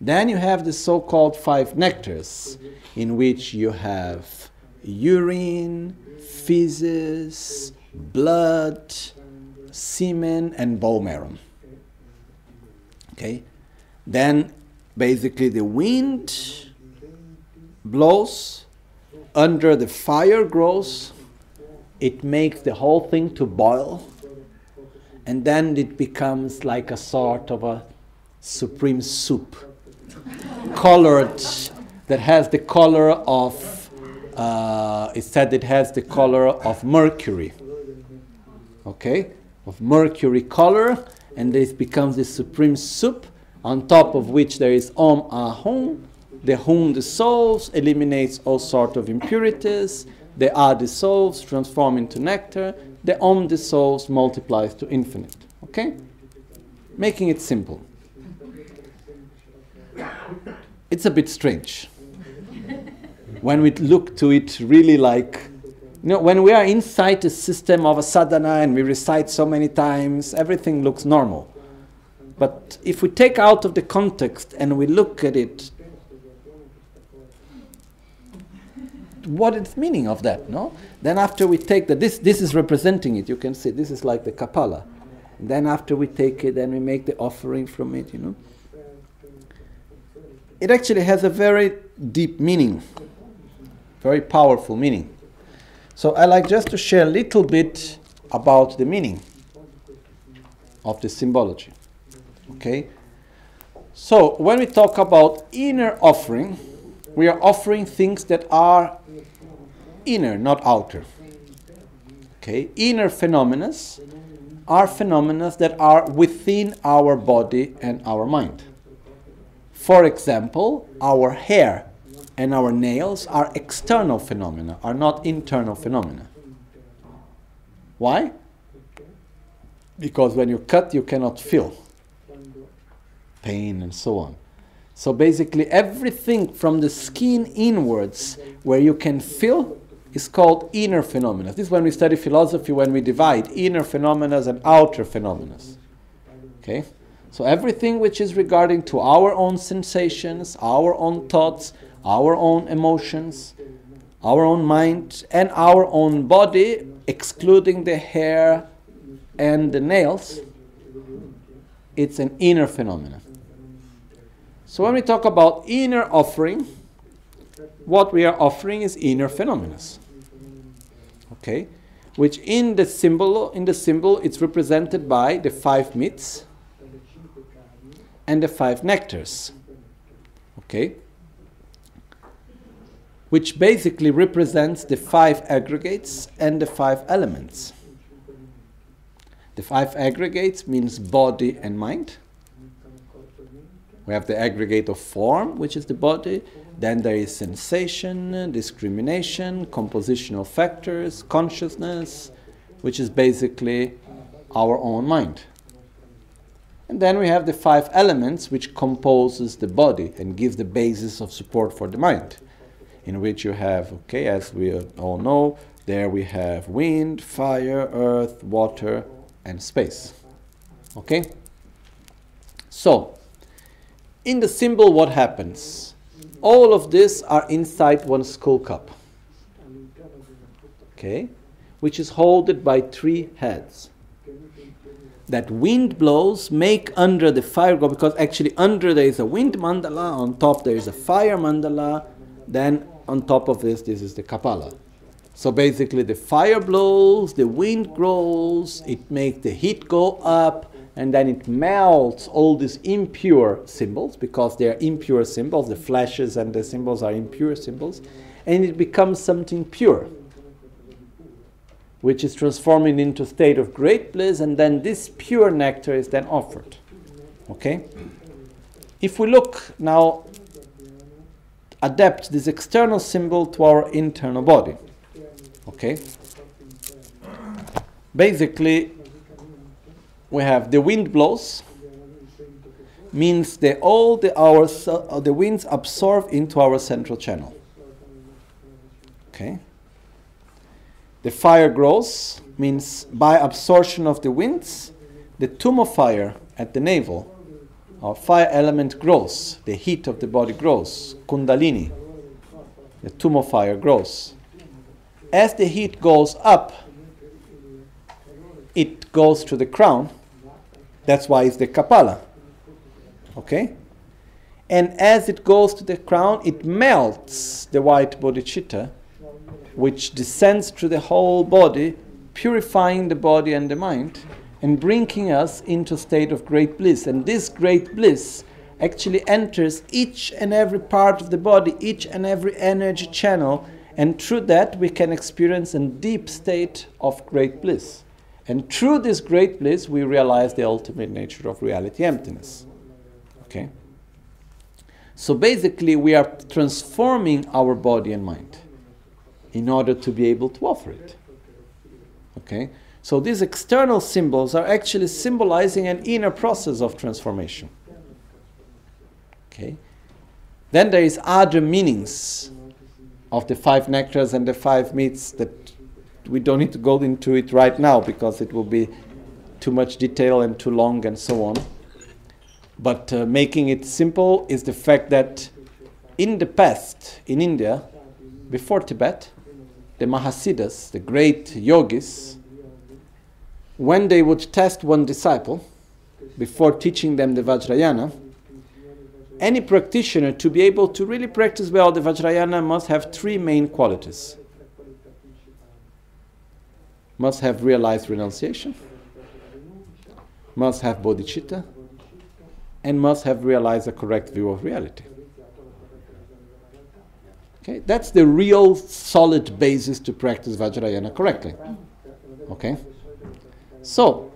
Then you have the so called five nectars, in which you have urine, feces, blood, semen, and bone marrow. Okay? Then basically the wind blows, under the fire grows, it makes the whole thing to boil, and then it becomes like a sort of a supreme soup, colored, that has the color of uh, it said it has the color of mercury. Okay? Of mercury color, and this becomes the supreme soup, on top of which there is Om Ahum. The Hum dissolves, eliminates all sort of impurities. The Ah dissolves, transform into nectar. The Om dissolves, multiplies to infinite. Okay? Making it simple. It's a bit strange when we look to it really like You know, when we are inside the system of a sadhana and we recite so many times, everything looks normal. But if we take out of the context and we look at it, what is meaning of that? No. Then after we take the, this this is representing it. You can see this is like the kapala. Then after we take it, then we make the offering from it. You know. It actually has a very deep meaning, very powerful meaning. So I like just to share a little bit about the meaning of the symbology. Okay? So when we talk about inner offering, we are offering things that are inner, not outer. Okay? Inner phenomena are phenomena that are within our body and our mind. For example, our hair and our nails are external phenomena, are not internal phenomena. Why? Because when you cut, you cannot feel pain and so on. So basically, everything from the skin inwards where you can feel is called inner phenomena. This is when we study philosophy, when we divide inner phenomena and outer phenomena. Okay? So everything which is regarding to our own sensations, our own thoughts, our own emotions, our own mind, and our own body, excluding the hair and the nails, it's an inner phenomenon. So when we talk about inner offering, what we are offering is inner phenomena. Okay? Which in the symbol in the symbol it's represented by the five myths and the five nectars. Okay? which basically represents the five aggregates and the five elements. The five aggregates means body and mind. We have the aggregate of form, which is the body. Then there is sensation, discrimination, compositional factors, consciousness, which is basically our own mind. And then we have the five elements which composes the body and gives the basis of support for the mind in which you have, okay, as we all know, there we have wind, fire, earth, water, and space. Okay? So, in the symbol, what happens? All of this are inside one skull cup. Okay? Which is holded by three heads. That wind blows make under the fire go because actually under there is a wind mandala, on top there is a fire mandala, then on top of this, this is the Kapala. So basically, the fire blows, the wind grows, it makes the heat go up, and then it melts all these impure symbols because they are impure symbols. The flashes and the symbols are impure symbols, and it becomes something pure, which is transforming into state of great bliss, and then this pure nectar is then offered. Okay. If we look now adapt this external symbol to our internal body. Okay? Basically, we have the wind blows, means all the, our, uh, the winds absorb into our central channel. Okay? The fire grows, means by absorption of the winds, the tummo fire at the navel our fire element grows, the heat of the body grows, kundalini, the tummo fire grows. As the heat goes up, it goes to the crown. That's why it's the kapala. Okay? And as it goes to the crown, it melts the white bodhicitta, which descends through the whole body, purifying the body and the mind and bringing us into a state of great bliss. And this great bliss actually enters each and every part of the body, each and every energy channel, and through that we can experience a deep state of great bliss. And through this great bliss, we realize the ultimate nature of reality emptiness. Okay? So basically, we are transforming our body and mind in order to be able to offer it. Okay? So these external symbols are actually symbolizing an inner process of transformation. Okay? Then there is other meanings of the five nectars and the five meats that we don't need to go into it right now because it will be too much detail and too long and so on. But uh, making it simple is the fact that in the past, in India, before Tibet, the Mahasiddhas, the great yogis, when they would test one disciple before teaching them the Vajrayana, any practitioner to be able to really practice well the Vajrayana must have three main qualities. Must have realized renunciation, must have bodhicitta, and must have realized a correct view of reality. Okay, that's the real solid basis to practice Vajrayana correctly. Okay? So,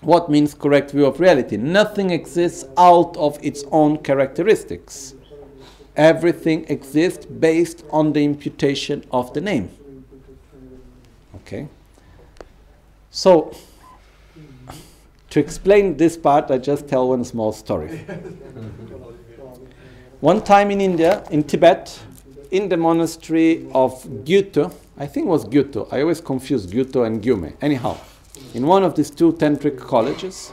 what means correct view of reality? Nothing exists out of its own characteristics. Everything exists based on the imputation of the name. Okay? So, to explain this part, I just tell one small story. one time in India, in Tibet, in the monastery of Gyuto, I think it was Gyuto, I always confuse Gyuto and Gyume. Anyhow, in one of these two tantric colleges,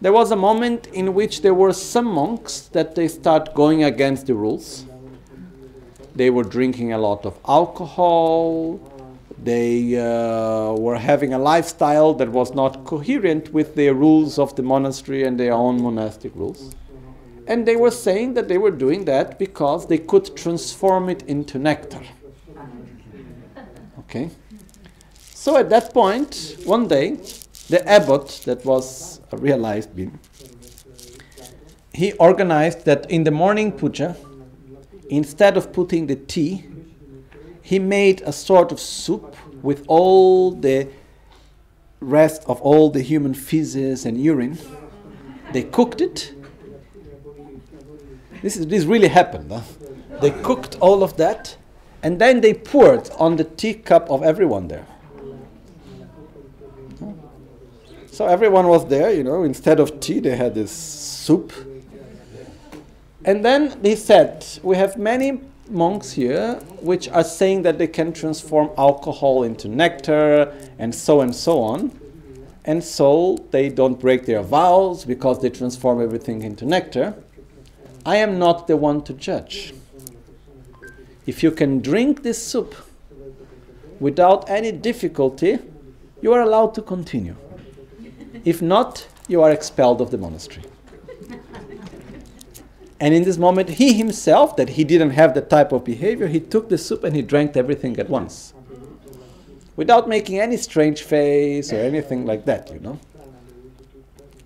there was a moment in which there were some monks that they start going against the rules. They were drinking a lot of alcohol. They uh, were having a lifestyle that was not coherent with the rules of the monastery and their own monastic rules. And they were saying that they were doing that because they could transform it into nectar. Okay? So at that point, one day, the abbot, that was a realized being, he organized that in the morning puja, instead of putting the tea, he made a sort of soup with all the rest of all the human feces and urine. They cooked it. This, is, this really happened. Huh? They cooked all of that, and then they poured on the teacup of everyone there. So everyone was there, you know, instead of tea, they had this soup. And then they said, We have many monks here which are saying that they can transform alcohol into nectar and so and so on. And so they don't break their vows because they transform everything into nectar. I am not the one to judge. If you can drink this soup without any difficulty, you are allowed to continue. If not, you are expelled of the monastery. And in this moment, he himself, that he didn't have that type of behavior, he took the soup and he drank everything at once. Without making any strange face or anything like that, you know.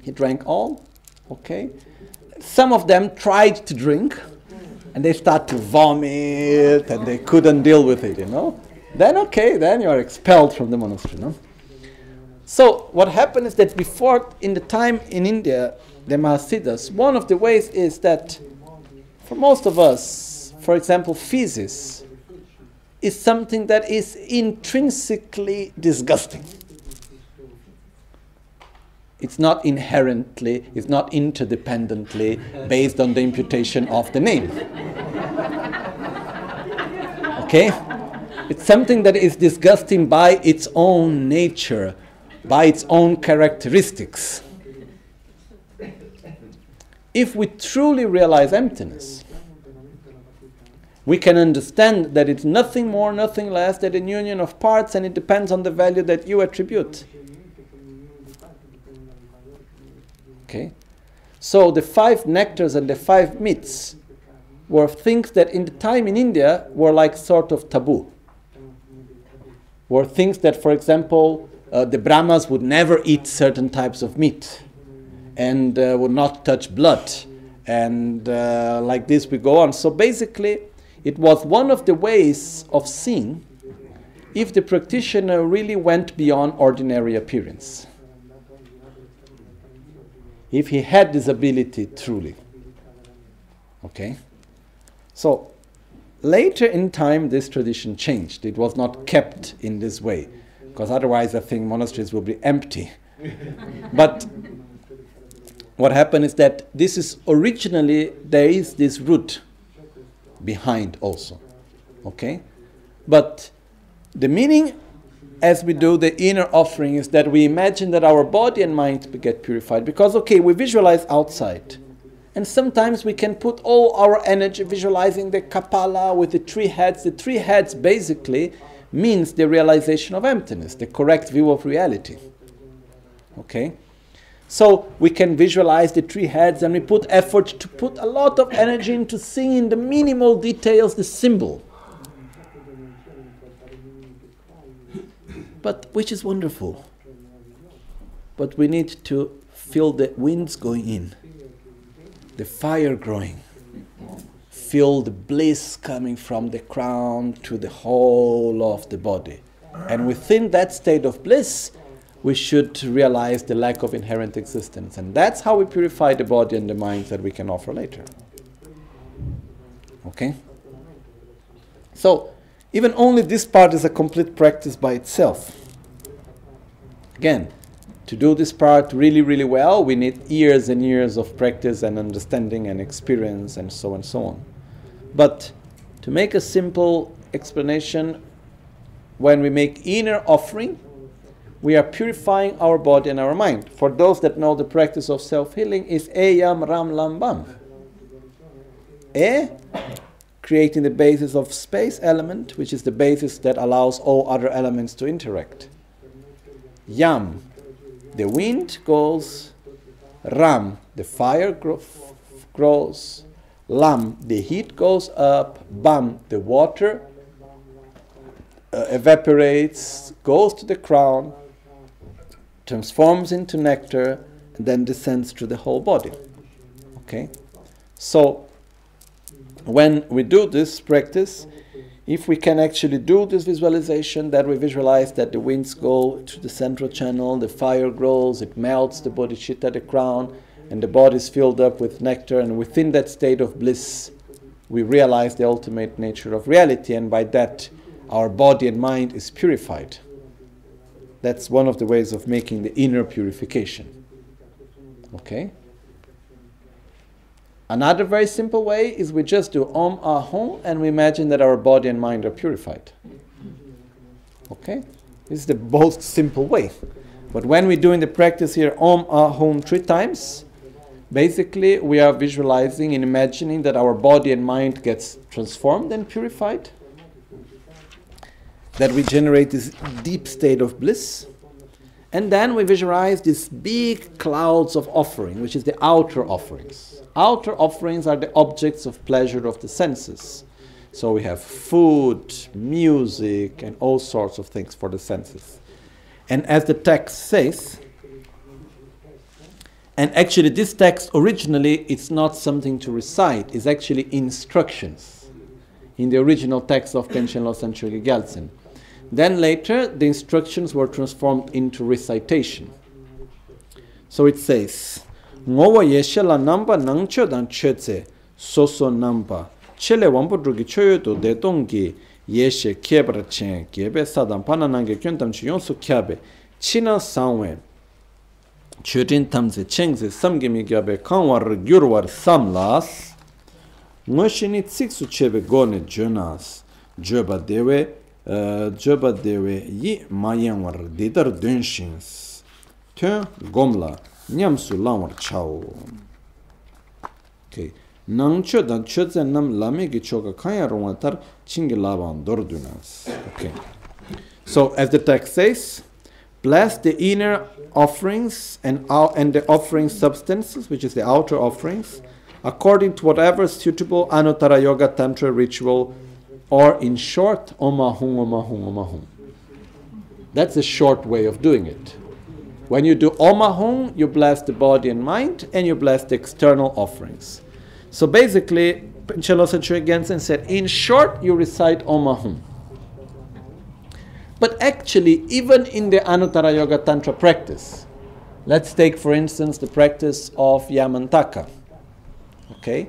He drank all, okay. Some of them tried to drink and they start to vomit and they couldn't deal with it, you know. Then, okay, then you are expelled from the monastery, no? So what happened is that before, in the time in India, the Mahasiddhas, one of the ways is that for most of us, for example, feces is something that is intrinsically disgusting. It's not inherently, it's not interdependently based on the imputation of the name. Okay? It's something that is disgusting by its own nature by its own characteristics. If we truly realize emptiness, we can understand that it's nothing more, nothing less than a union of parts, and it depends on the value that you attribute. Okay? So the five nectars and the five meats were things that in the time in India were like sort of taboo. Were things that, for example, uh, the Brahmas would never eat certain types of meat and uh, would not touch blood. And uh, like this we go on. So basically, it was one of the ways of seeing if the practitioner really went beyond ordinary appearance. If he had this ability truly. Okay? So, later in time, this tradition changed. It was not kept in this way because otherwise I think monasteries will be empty. but what happened is that this is originally there is this root behind also. Okay? But the meaning as we do the inner offering is that we imagine that our body and mind get purified because okay we visualize outside and sometimes we can put all our energy visualizing the kapala with the three heads the three heads basically means the realization of emptiness the correct view of reality okay so we can visualize the three heads and we put effort to put a lot of energy into seeing the minimal details the symbol but which is wonderful. But we need to feel the winds going in, the fire growing, feel the bliss coming from the crown to the whole of the body. And within that state of bliss, we should realize the lack of inherent existence. And that's how we purify the body and the mind that we can offer later. Okay? So, even only this part is a complete practice by itself. Again, to do this part really, really well, we need years and years of practice and understanding and experience and so on and so on. But to make a simple explanation, when we make inner offering, we are purifying our body and our mind. For those that know the practice of self healing, is Eyam Ram Lambam. E creating the basis of space element, which is the basis that allows all other elements to interact. Yam, the wind goes. Ram, the fire grows. Lam, the heat goes up. Bam, the water uh, evaporates, goes to the crown, transforms into nectar, and then descends to the whole body. Okay? So, when we do this practice, if we can actually do this visualization, that we visualize that the winds go to the central channel, the fire grows, it melts the bodhicitta, the crown, and the body is filled up with nectar, and within that state of bliss, we realize the ultimate nature of reality, and by that, our body and mind is purified. That's one of the ways of making the inner purification. Okay? Another very simple way is we just do Om ah, Ahum and we imagine that our body and mind are purified. Okay? This is the most simple way. But when we're doing the practice here, Om ah, Ahum three times, basically we are visualizing and imagining that our body and mind gets transformed and purified. That we generate this deep state of bliss. And then we visualize these big clouds of offering, which is the outer offerings outer offerings are the objects of pleasure of the senses. So we have food, music, and all sorts of things for the senses. And as the text says, and actually this text originally it's not something to recite, it's actually instructions in the original text of Panchen Chökyi Gyaltsen. Then later, the instructions were transformed into recitation. So it says, Ngowa yeshe la namba nangcho dan chetse soso namba. Chele wambu drugi choyo to detongi yeshe kebra chen kebe sadan pana nange kyun tamchi yonsu kyabe. China sangwe Churin tamze chengze samgimi kyabe kanwar gyurwar samlas. Ngoshini tsiksu chebe gone jonas. Joba dewe joba dewe yi mayanwar didar dunshins tun gomla nyamsu langwar chao. Okay. Nang cho dan cho zen nam lame gi choka kanya rungwa tar chingi laban dor dunas. Okay. So as the text says, bless the inner offerings and, out, and the offering substances, which is the outer offerings, according to whatever suitable Anuttara Yoga Tantra ritual, or in short, Omahum, Omahum, Omahum. That's a short way of doing it. When you do Omahum, you bless the body and mind, and you bless the external offerings. So basically, Chelosa Gyaltsen said, in short, you recite Omahum. But actually, even in the Anuttara Yoga Tantra practice, let's take for instance the practice of Yamantaka. Okay?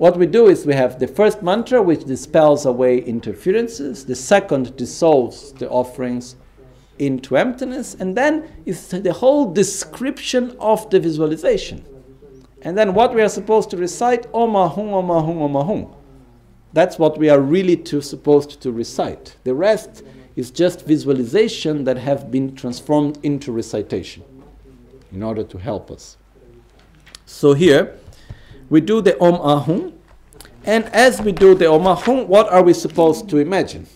what we do is we have the first mantra which dispels away interferences, the second dissolves the offerings into emptiness, and then is the whole description of the visualization. And then what we are supposed to recite, Om Ahum, Om Ahum, Om Ahum. That's what we are really to, supposed to recite. The rest is just visualization that have been transformed into recitation in order to help us. So here we do the Om Ahum, and as we do the Om Ahum, what are we supposed to imagine?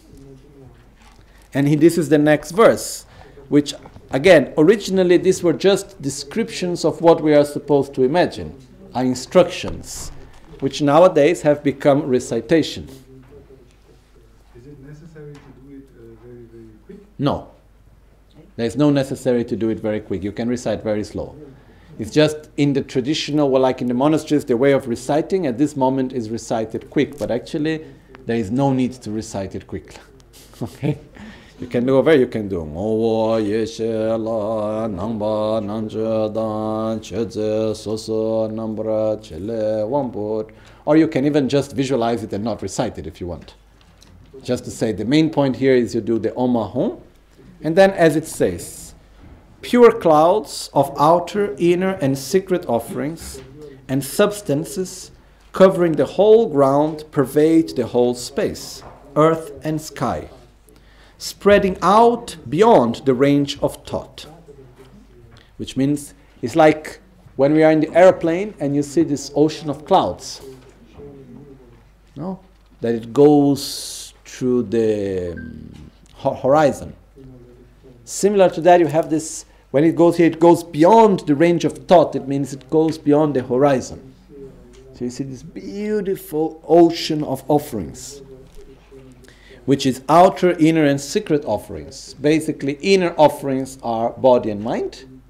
And he, this is the next verse, which again, originally these were just descriptions of what we are supposed to imagine, are instructions, which nowadays have become recitation. Is it necessary to do it uh, very, very quick? No. There's no necessary to do it very quick. You can recite very slow. It's just in the traditional, well, like in the monasteries, the way of reciting at this moment is recited quick, but actually there is no need to recite it quickly. okay? You can do over, you can do Ngowo Yeshe La Nangba Nangje Dan Cheze Soso Nambra Chele. Or you can even just visualize it and not recite it if you want. Just to say the main point here is you do the Om Ahum, and then as it says, pure clouds of outer, inner, and secret offerings and substances covering the whole ground pervade the whole space, earth and sky spreading out beyond the range of thought. Which means it's like when we are in the airplane and you see this ocean of clouds. No? That it goes through the um, horizon. Similar to that, you have this, when it goes here, it goes beyond the range of thought. It means it goes beyond the horizon. So you see this beautiful ocean of offerings which is outer, inner, and secret offerings. Basically, inner offerings are body and mind.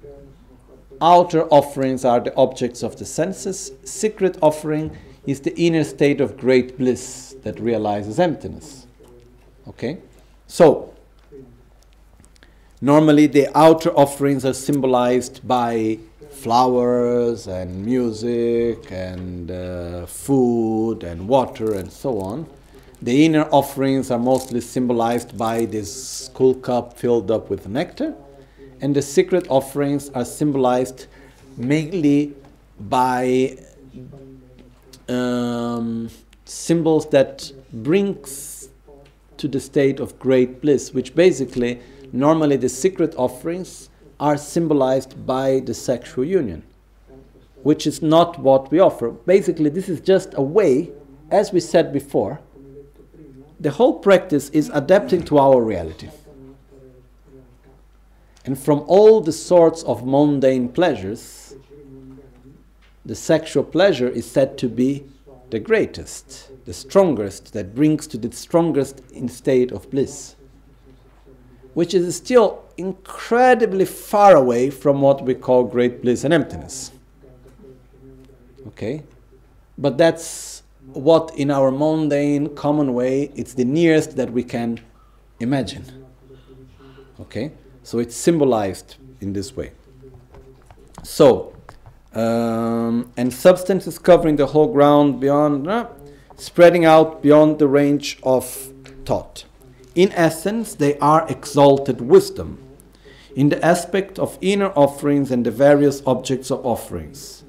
Outer offerings are the objects of the senses. Secret offering is the inner state of great bliss that realizes emptiness. Okay? So, normally the outer offerings are symbolized by flowers and music and uh, food and water and so on. The inner offerings are mostly symbolized by this skull cup filled up with nectar, and the secret offerings are symbolized mainly by um, symbols that brings to the state of great bliss, which basically normally the secret offerings are symbolized by the sexual union, which is not what we offer. Basically, this is just a way, as we said before, the whole practice is adapting to our reality. And from all the sorts of mundane pleasures, the sexual pleasure is said to be the greatest, the strongest, that brings to the strongest in state of bliss, which is still incredibly far away from what we call great bliss and emptiness. Okay? But that's what in our mundane, common way, it's the nearest that we can imagine. Okay? So it's symbolized in this way. So, um, and substances covering the whole ground beyond, uh, spreading out beyond the range of thought. In essence, they are exalted wisdom in the aspect of inner offerings and the various objects of offerings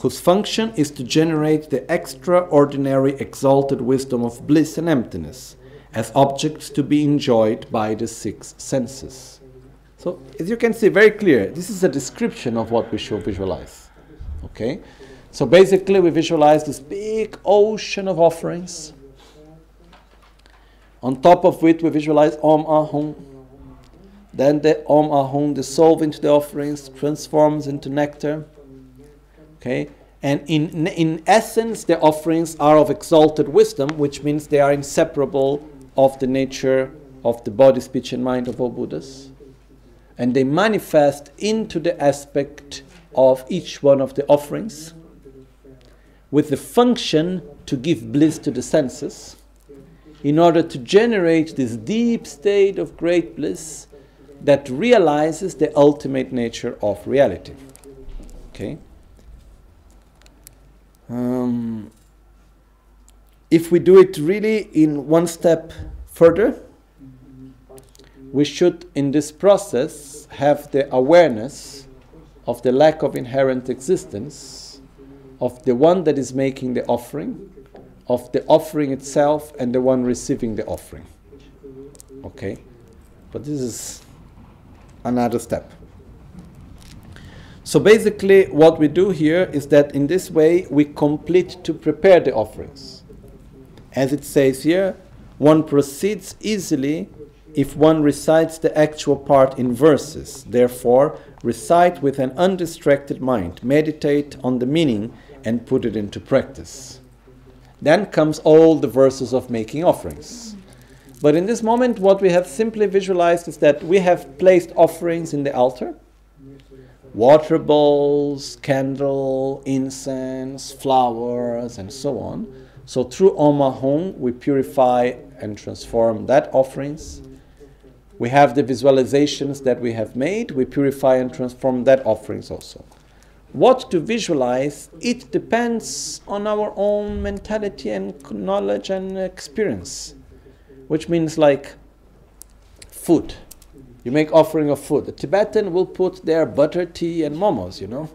whose function is to generate the extraordinary exalted wisdom of bliss and emptiness as objects to be enjoyed by the six senses. So, as you can see very clear, this is a description of what we should visualize. Okay? So basically, we visualize this big ocean of offerings, on top of which we visualize Om Ahum. Then the Om Ahum dissolves into the offerings, transforms into nectar Okay? And in, in essence, the offerings are of exalted wisdom, which means they are inseparable of the nature of the body, speech, and mind of all Buddhas. And they manifest into the aspect of each one of the offerings, with the function to give bliss to the senses in order to generate this deep state of great bliss that realizes the ultimate nature of reality. Okay? Um, if we do it really in one step further, we should, in this process, have the awareness of the lack of inherent existence of the one that is making the offering, of the offering itself, and the one receiving the offering. Okay? But this is another step. So basically, what we do here is that in this way we complete to prepare the offerings. As it says here, one proceeds easily if one recites the actual part in verses. Therefore, recite with an undistracted mind, meditate on the meaning, and put it into practice. Then comes all the verses of making offerings. But in this moment, what we have simply visualized is that we have placed offerings in the altar water bowls, candle, incense, flowers, and so on. So through Om we purify and transform that offerings. We have the visualizations that we have made, we purify and transform that offerings also. What to visualize, it depends on our own mentality and knowledge and experience which means like food. You make offering of food. The Tibetan will put their butter tea and momos, you know.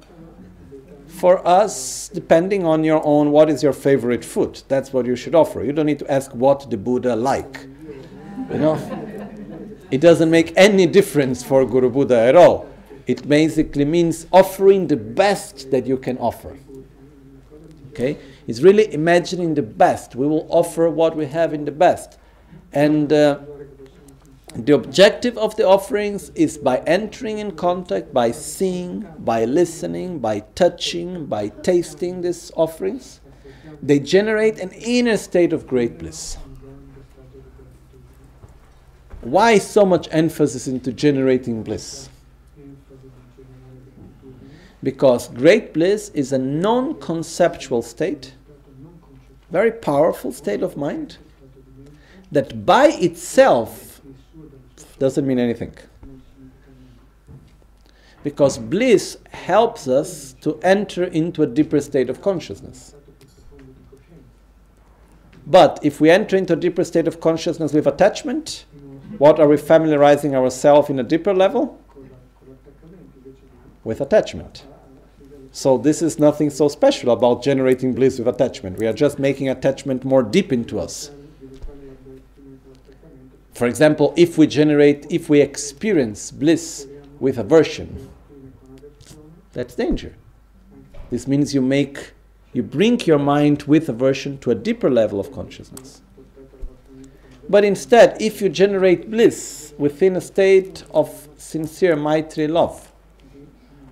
For us, depending on your own, what is your favorite food? That's what you should offer. You don't need to ask what the Buddha like. You know, it doesn't make any difference for Guru Buddha at all. It basically means offering the best that you can offer. Okay? It's really imagining the best. We will offer what we have in the best. And uh, the objective of the offerings is by entering in contact, by seeing, by listening, by touching, by tasting these offerings, they generate an inner state of great bliss. Why so much emphasis into generating bliss? Because great bliss is a non conceptual state, very powerful state of mind that by itself doesn't mean anything. Because bliss helps us to enter into a deeper state of consciousness. But if we enter into a deeper state of consciousness with attachment, what are we familiarizing ourselves in a deeper level? With attachment. So this is nothing so special about generating bliss with attachment. We are just making attachment more deep into us. For example, if we generate, if we experience bliss with aversion, that's danger. This means you make, you bring your mind with aversion to a deeper level of consciousness. But instead, if you generate bliss within a state of sincere Maitri love,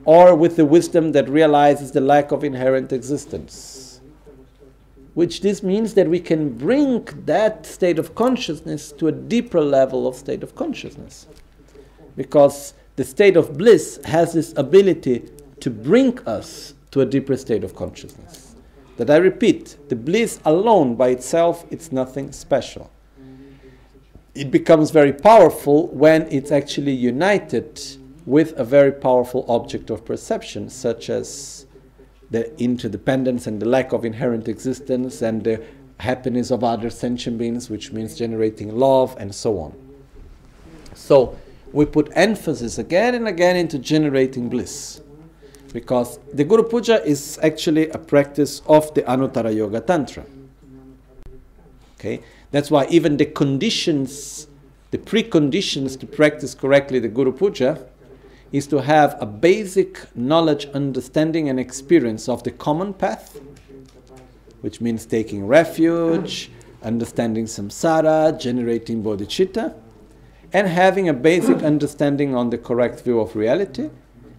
or with the wisdom that realizes the lack of inherent existence, which this means that we can bring that state of consciousness to a deeper level of state of consciousness. Because the state of bliss has this ability to bring us to a deeper state of consciousness. That I repeat, the bliss alone by itself, it's nothing special. It becomes very powerful when it's actually united with a very powerful object of perception, such as the interdependence and the lack of inherent existence and the happiness of other sentient beings, which means generating love and so on. So we put emphasis again and again into generating bliss because the Guru Puja is actually a practice of the Anuttara Yoga Tantra. Okay? That's why even the conditions, the preconditions to practice correctly the Guru Puja is to have a basic knowledge, understanding, and experience of the common path, which means taking refuge, understanding samsara, generating bodhicitta, and having a basic understanding on the correct view of reality,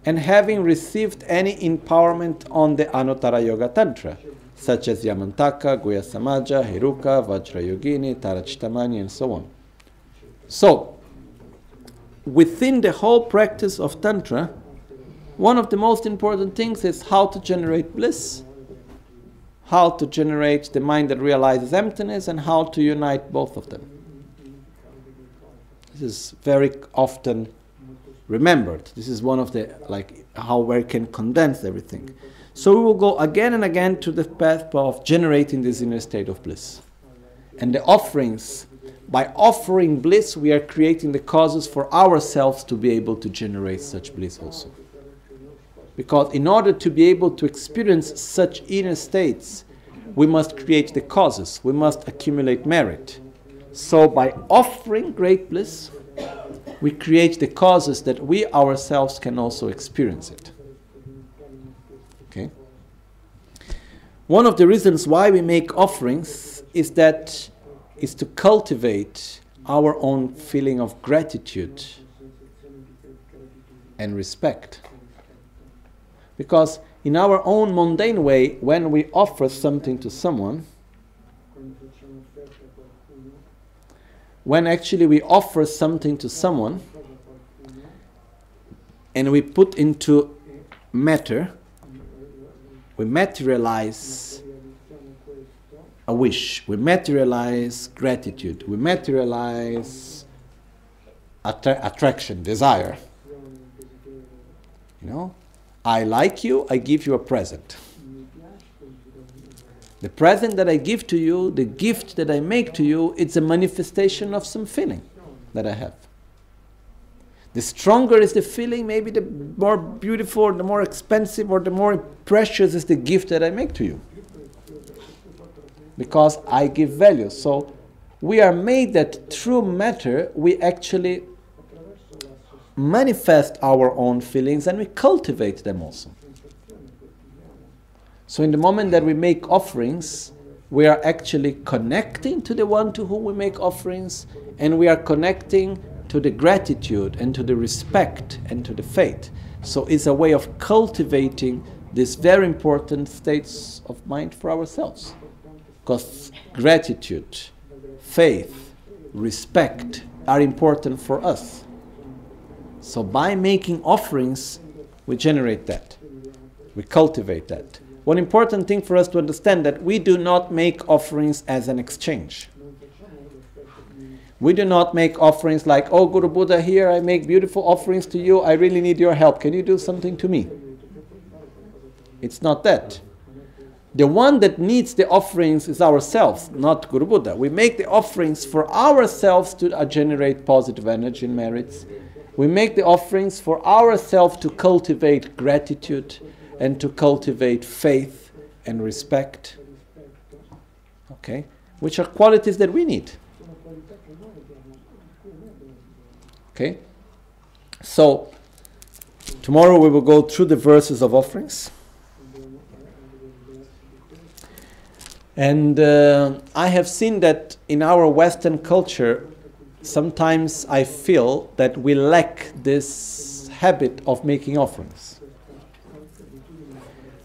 and having received any empowerment on the Anuttara Yoga Tantra, such as Yamantaka, Guhya Samaja, Heruka, Vajrayogini, Tara Chittamani, and so on. So, within the whole practice of Tantra, one of the most important things is how to generate bliss, how to generate the mind that realizes emptiness and how to unite both of them. This is very often remembered. This is one of the like how we can condense everything. So we will go again and again to the path of generating this inner state of bliss. And the offerings, by offering bliss, we are creating the causes for ourselves to be able to generate such bliss also. Because in order to be able to experience such inner states, we must create the causes, we must accumulate merit. So, by offering great bliss, we create the causes that we ourselves can also experience it. Okay? One of the reasons why we make offerings is that is to cultivate our own feeling of gratitude and respect. Because in our own mundane way, when we offer something to someone, when actually we offer something to someone and we put into matter, we materialize a wish, we materialize gratitude, we materialize attra- attraction, desire. You know, I like you, I give you a present. The present that I give to you, the gift that I make to you, it's a manifestation of some feeling that I have. The stronger is the feeling, maybe the more beautiful, the more expensive, or the more precious is the gift that I make to you. Because I give value. So we are made that through matter we actually manifest our own feelings and we cultivate them also. So, in the moment that we make offerings, we are actually connecting to the one to whom we make offerings, and we are connecting to the gratitude and to the respect and to the faith. So, it's a way of cultivating these very important states of mind for ourselves. Because gratitude, faith, respect are important for us. So, by making offerings, we generate that, we cultivate that. One important thing for us to understand that we do not make offerings as an exchange. We do not make offerings like, oh, Guru Buddha, here I make beautiful offerings to you. I really need your help. Can you do something to me? It's not that. The one that needs the offerings is ourselves, not Guru Buddha. We make the offerings for ourselves to uh, generate positive energy and merits. We make the offerings for ourselves to cultivate gratitude and to cultivate faith and respect. Okay? Which are qualities that we need. Okay? So, tomorrow we will go through the verses of offerings. And uh, I have seen that in our Western culture, sometimes I feel that we lack this habit of making offerings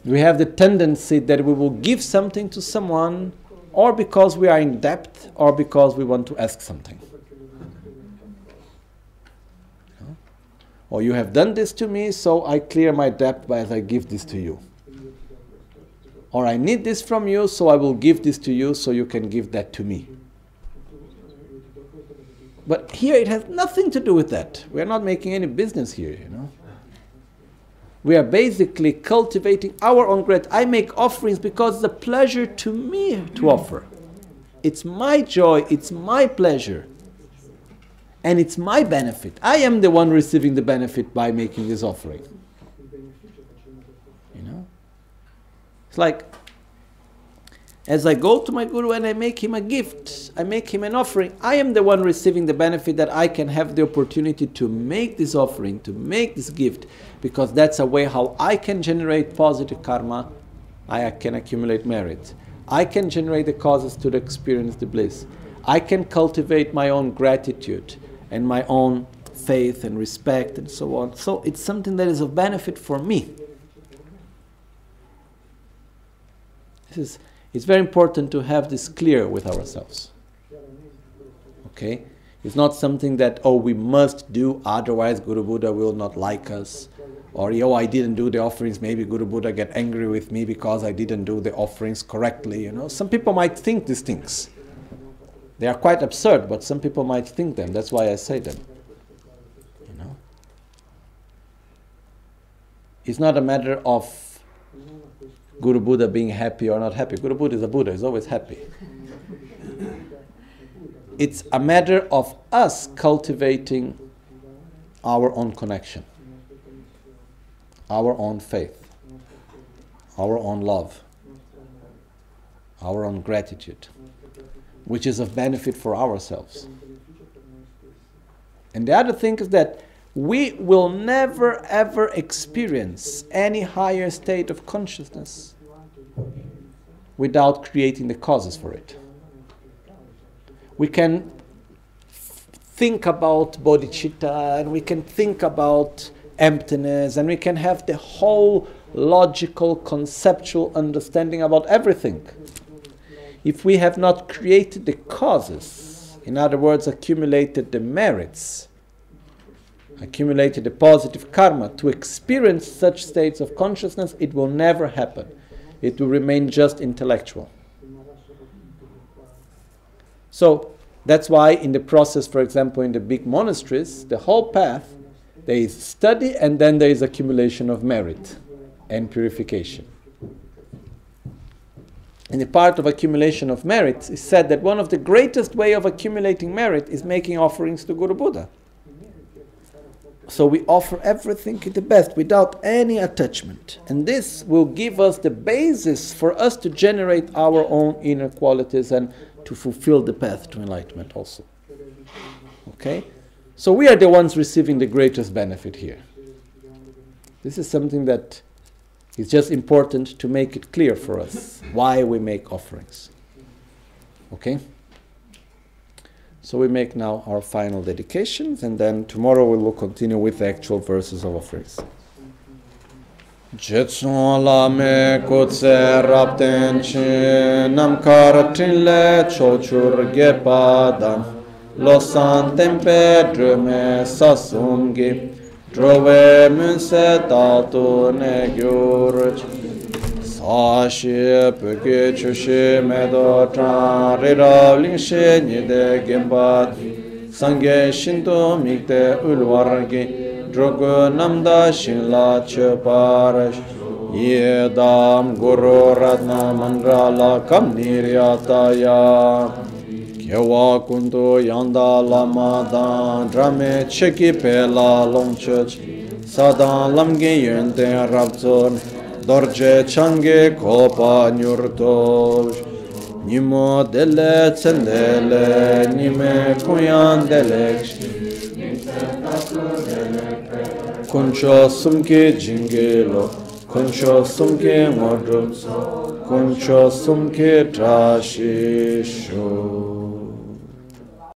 we have the tendency that we will give something to someone or because we are in debt or because we want to ask something. Or you have done this to me, so I clear my debt as I give this to you. Or I need this from you, so I will give this to you so you can give that to me. But here it has nothing to do with that. We are not making any business here, you know we are basically cultivating our own gratitude. I make offerings because it's a pleasure to me to offer. It's my joy, it's my pleasure, and it's my benefit. I am the one receiving the benefit by making this offering. You know? It's like as I go to my Guru and I make him a gift, I make him an offering, I am the one receiving the benefit that I can have the opportunity to make this offering, to make this gift, because that's a way how I can generate positive karma, I can accumulate merit. I can generate the causes to experience the bliss. I can cultivate my own gratitude and my own faith and respect and so on. So it's something that is of benefit for me. This is it's very important to have this clear with ourselves. Okay? It's not something that, oh, we must do, otherwise Guru Buddha will not like us, or oh, I didn't do the offerings. Maybe Guru Buddha get angry with me because I didn't do the offerings correctly. You know, some people might think these things. They are quite absurd, but some people might think them. That's why I say them. You know, it's not a matter of Guru Buddha being happy or not happy. Guru Buddha is a Buddha; he's always happy. it's a matter of us cultivating our own connection our own faith, our own love, our own gratitude, which is of benefit for ourselves. And the other thing is that we will never ever experience any higher state of consciousness without creating the causes for it. We can think about bodhicitta and we can think about emptiness, and we can have the whole logical, conceptual understanding about everything. If we have not created the causes, in other words, accumulated the merits, accumulated a positive karma to experience such states of consciousness, it will never happen. It will remain just intellectual. So, that's why, in the process, for example, in the big monasteries, the whole path there is study and then there is accumulation of merit and purification. In the part of accumulation of merit, it's said that one of the greatest way of accumulating merit is making offerings to Guru Buddha. So we offer everything the best without any attachment. And this will give us the basis for us to generate our own inner qualities and to fulfill the path to enlightenment also. Okay? So we are the ones receiving the greatest benefit here. This is something that is just important to make it clear for us why we make offerings. Okay? So we make now our final dedications, and then tomorrow we will continue with the actual verses of offerings. Jetsun la me kutse rapten chi nam karatin le chochur gepadam lo san tempe drume sasumgi drove munse tatu ne gyurch 아시 벽에 주시 매도 자리라 링시 니데 겜바 상게 신도 믹데 울와르기 드로고 남다 신라 쳬바르 예담 고로 라나 만라라 감니리아타야 개와 군도 양다 라마다 드라메 체키 펠라 롱처치 사다 람게 연데 랍존 dorje change kopa nyurtosh nimo dele tsendele nime kuyan deleksh kuncho sumke jingelo kuncho sumke ngodrupso kuncho sumke trashisho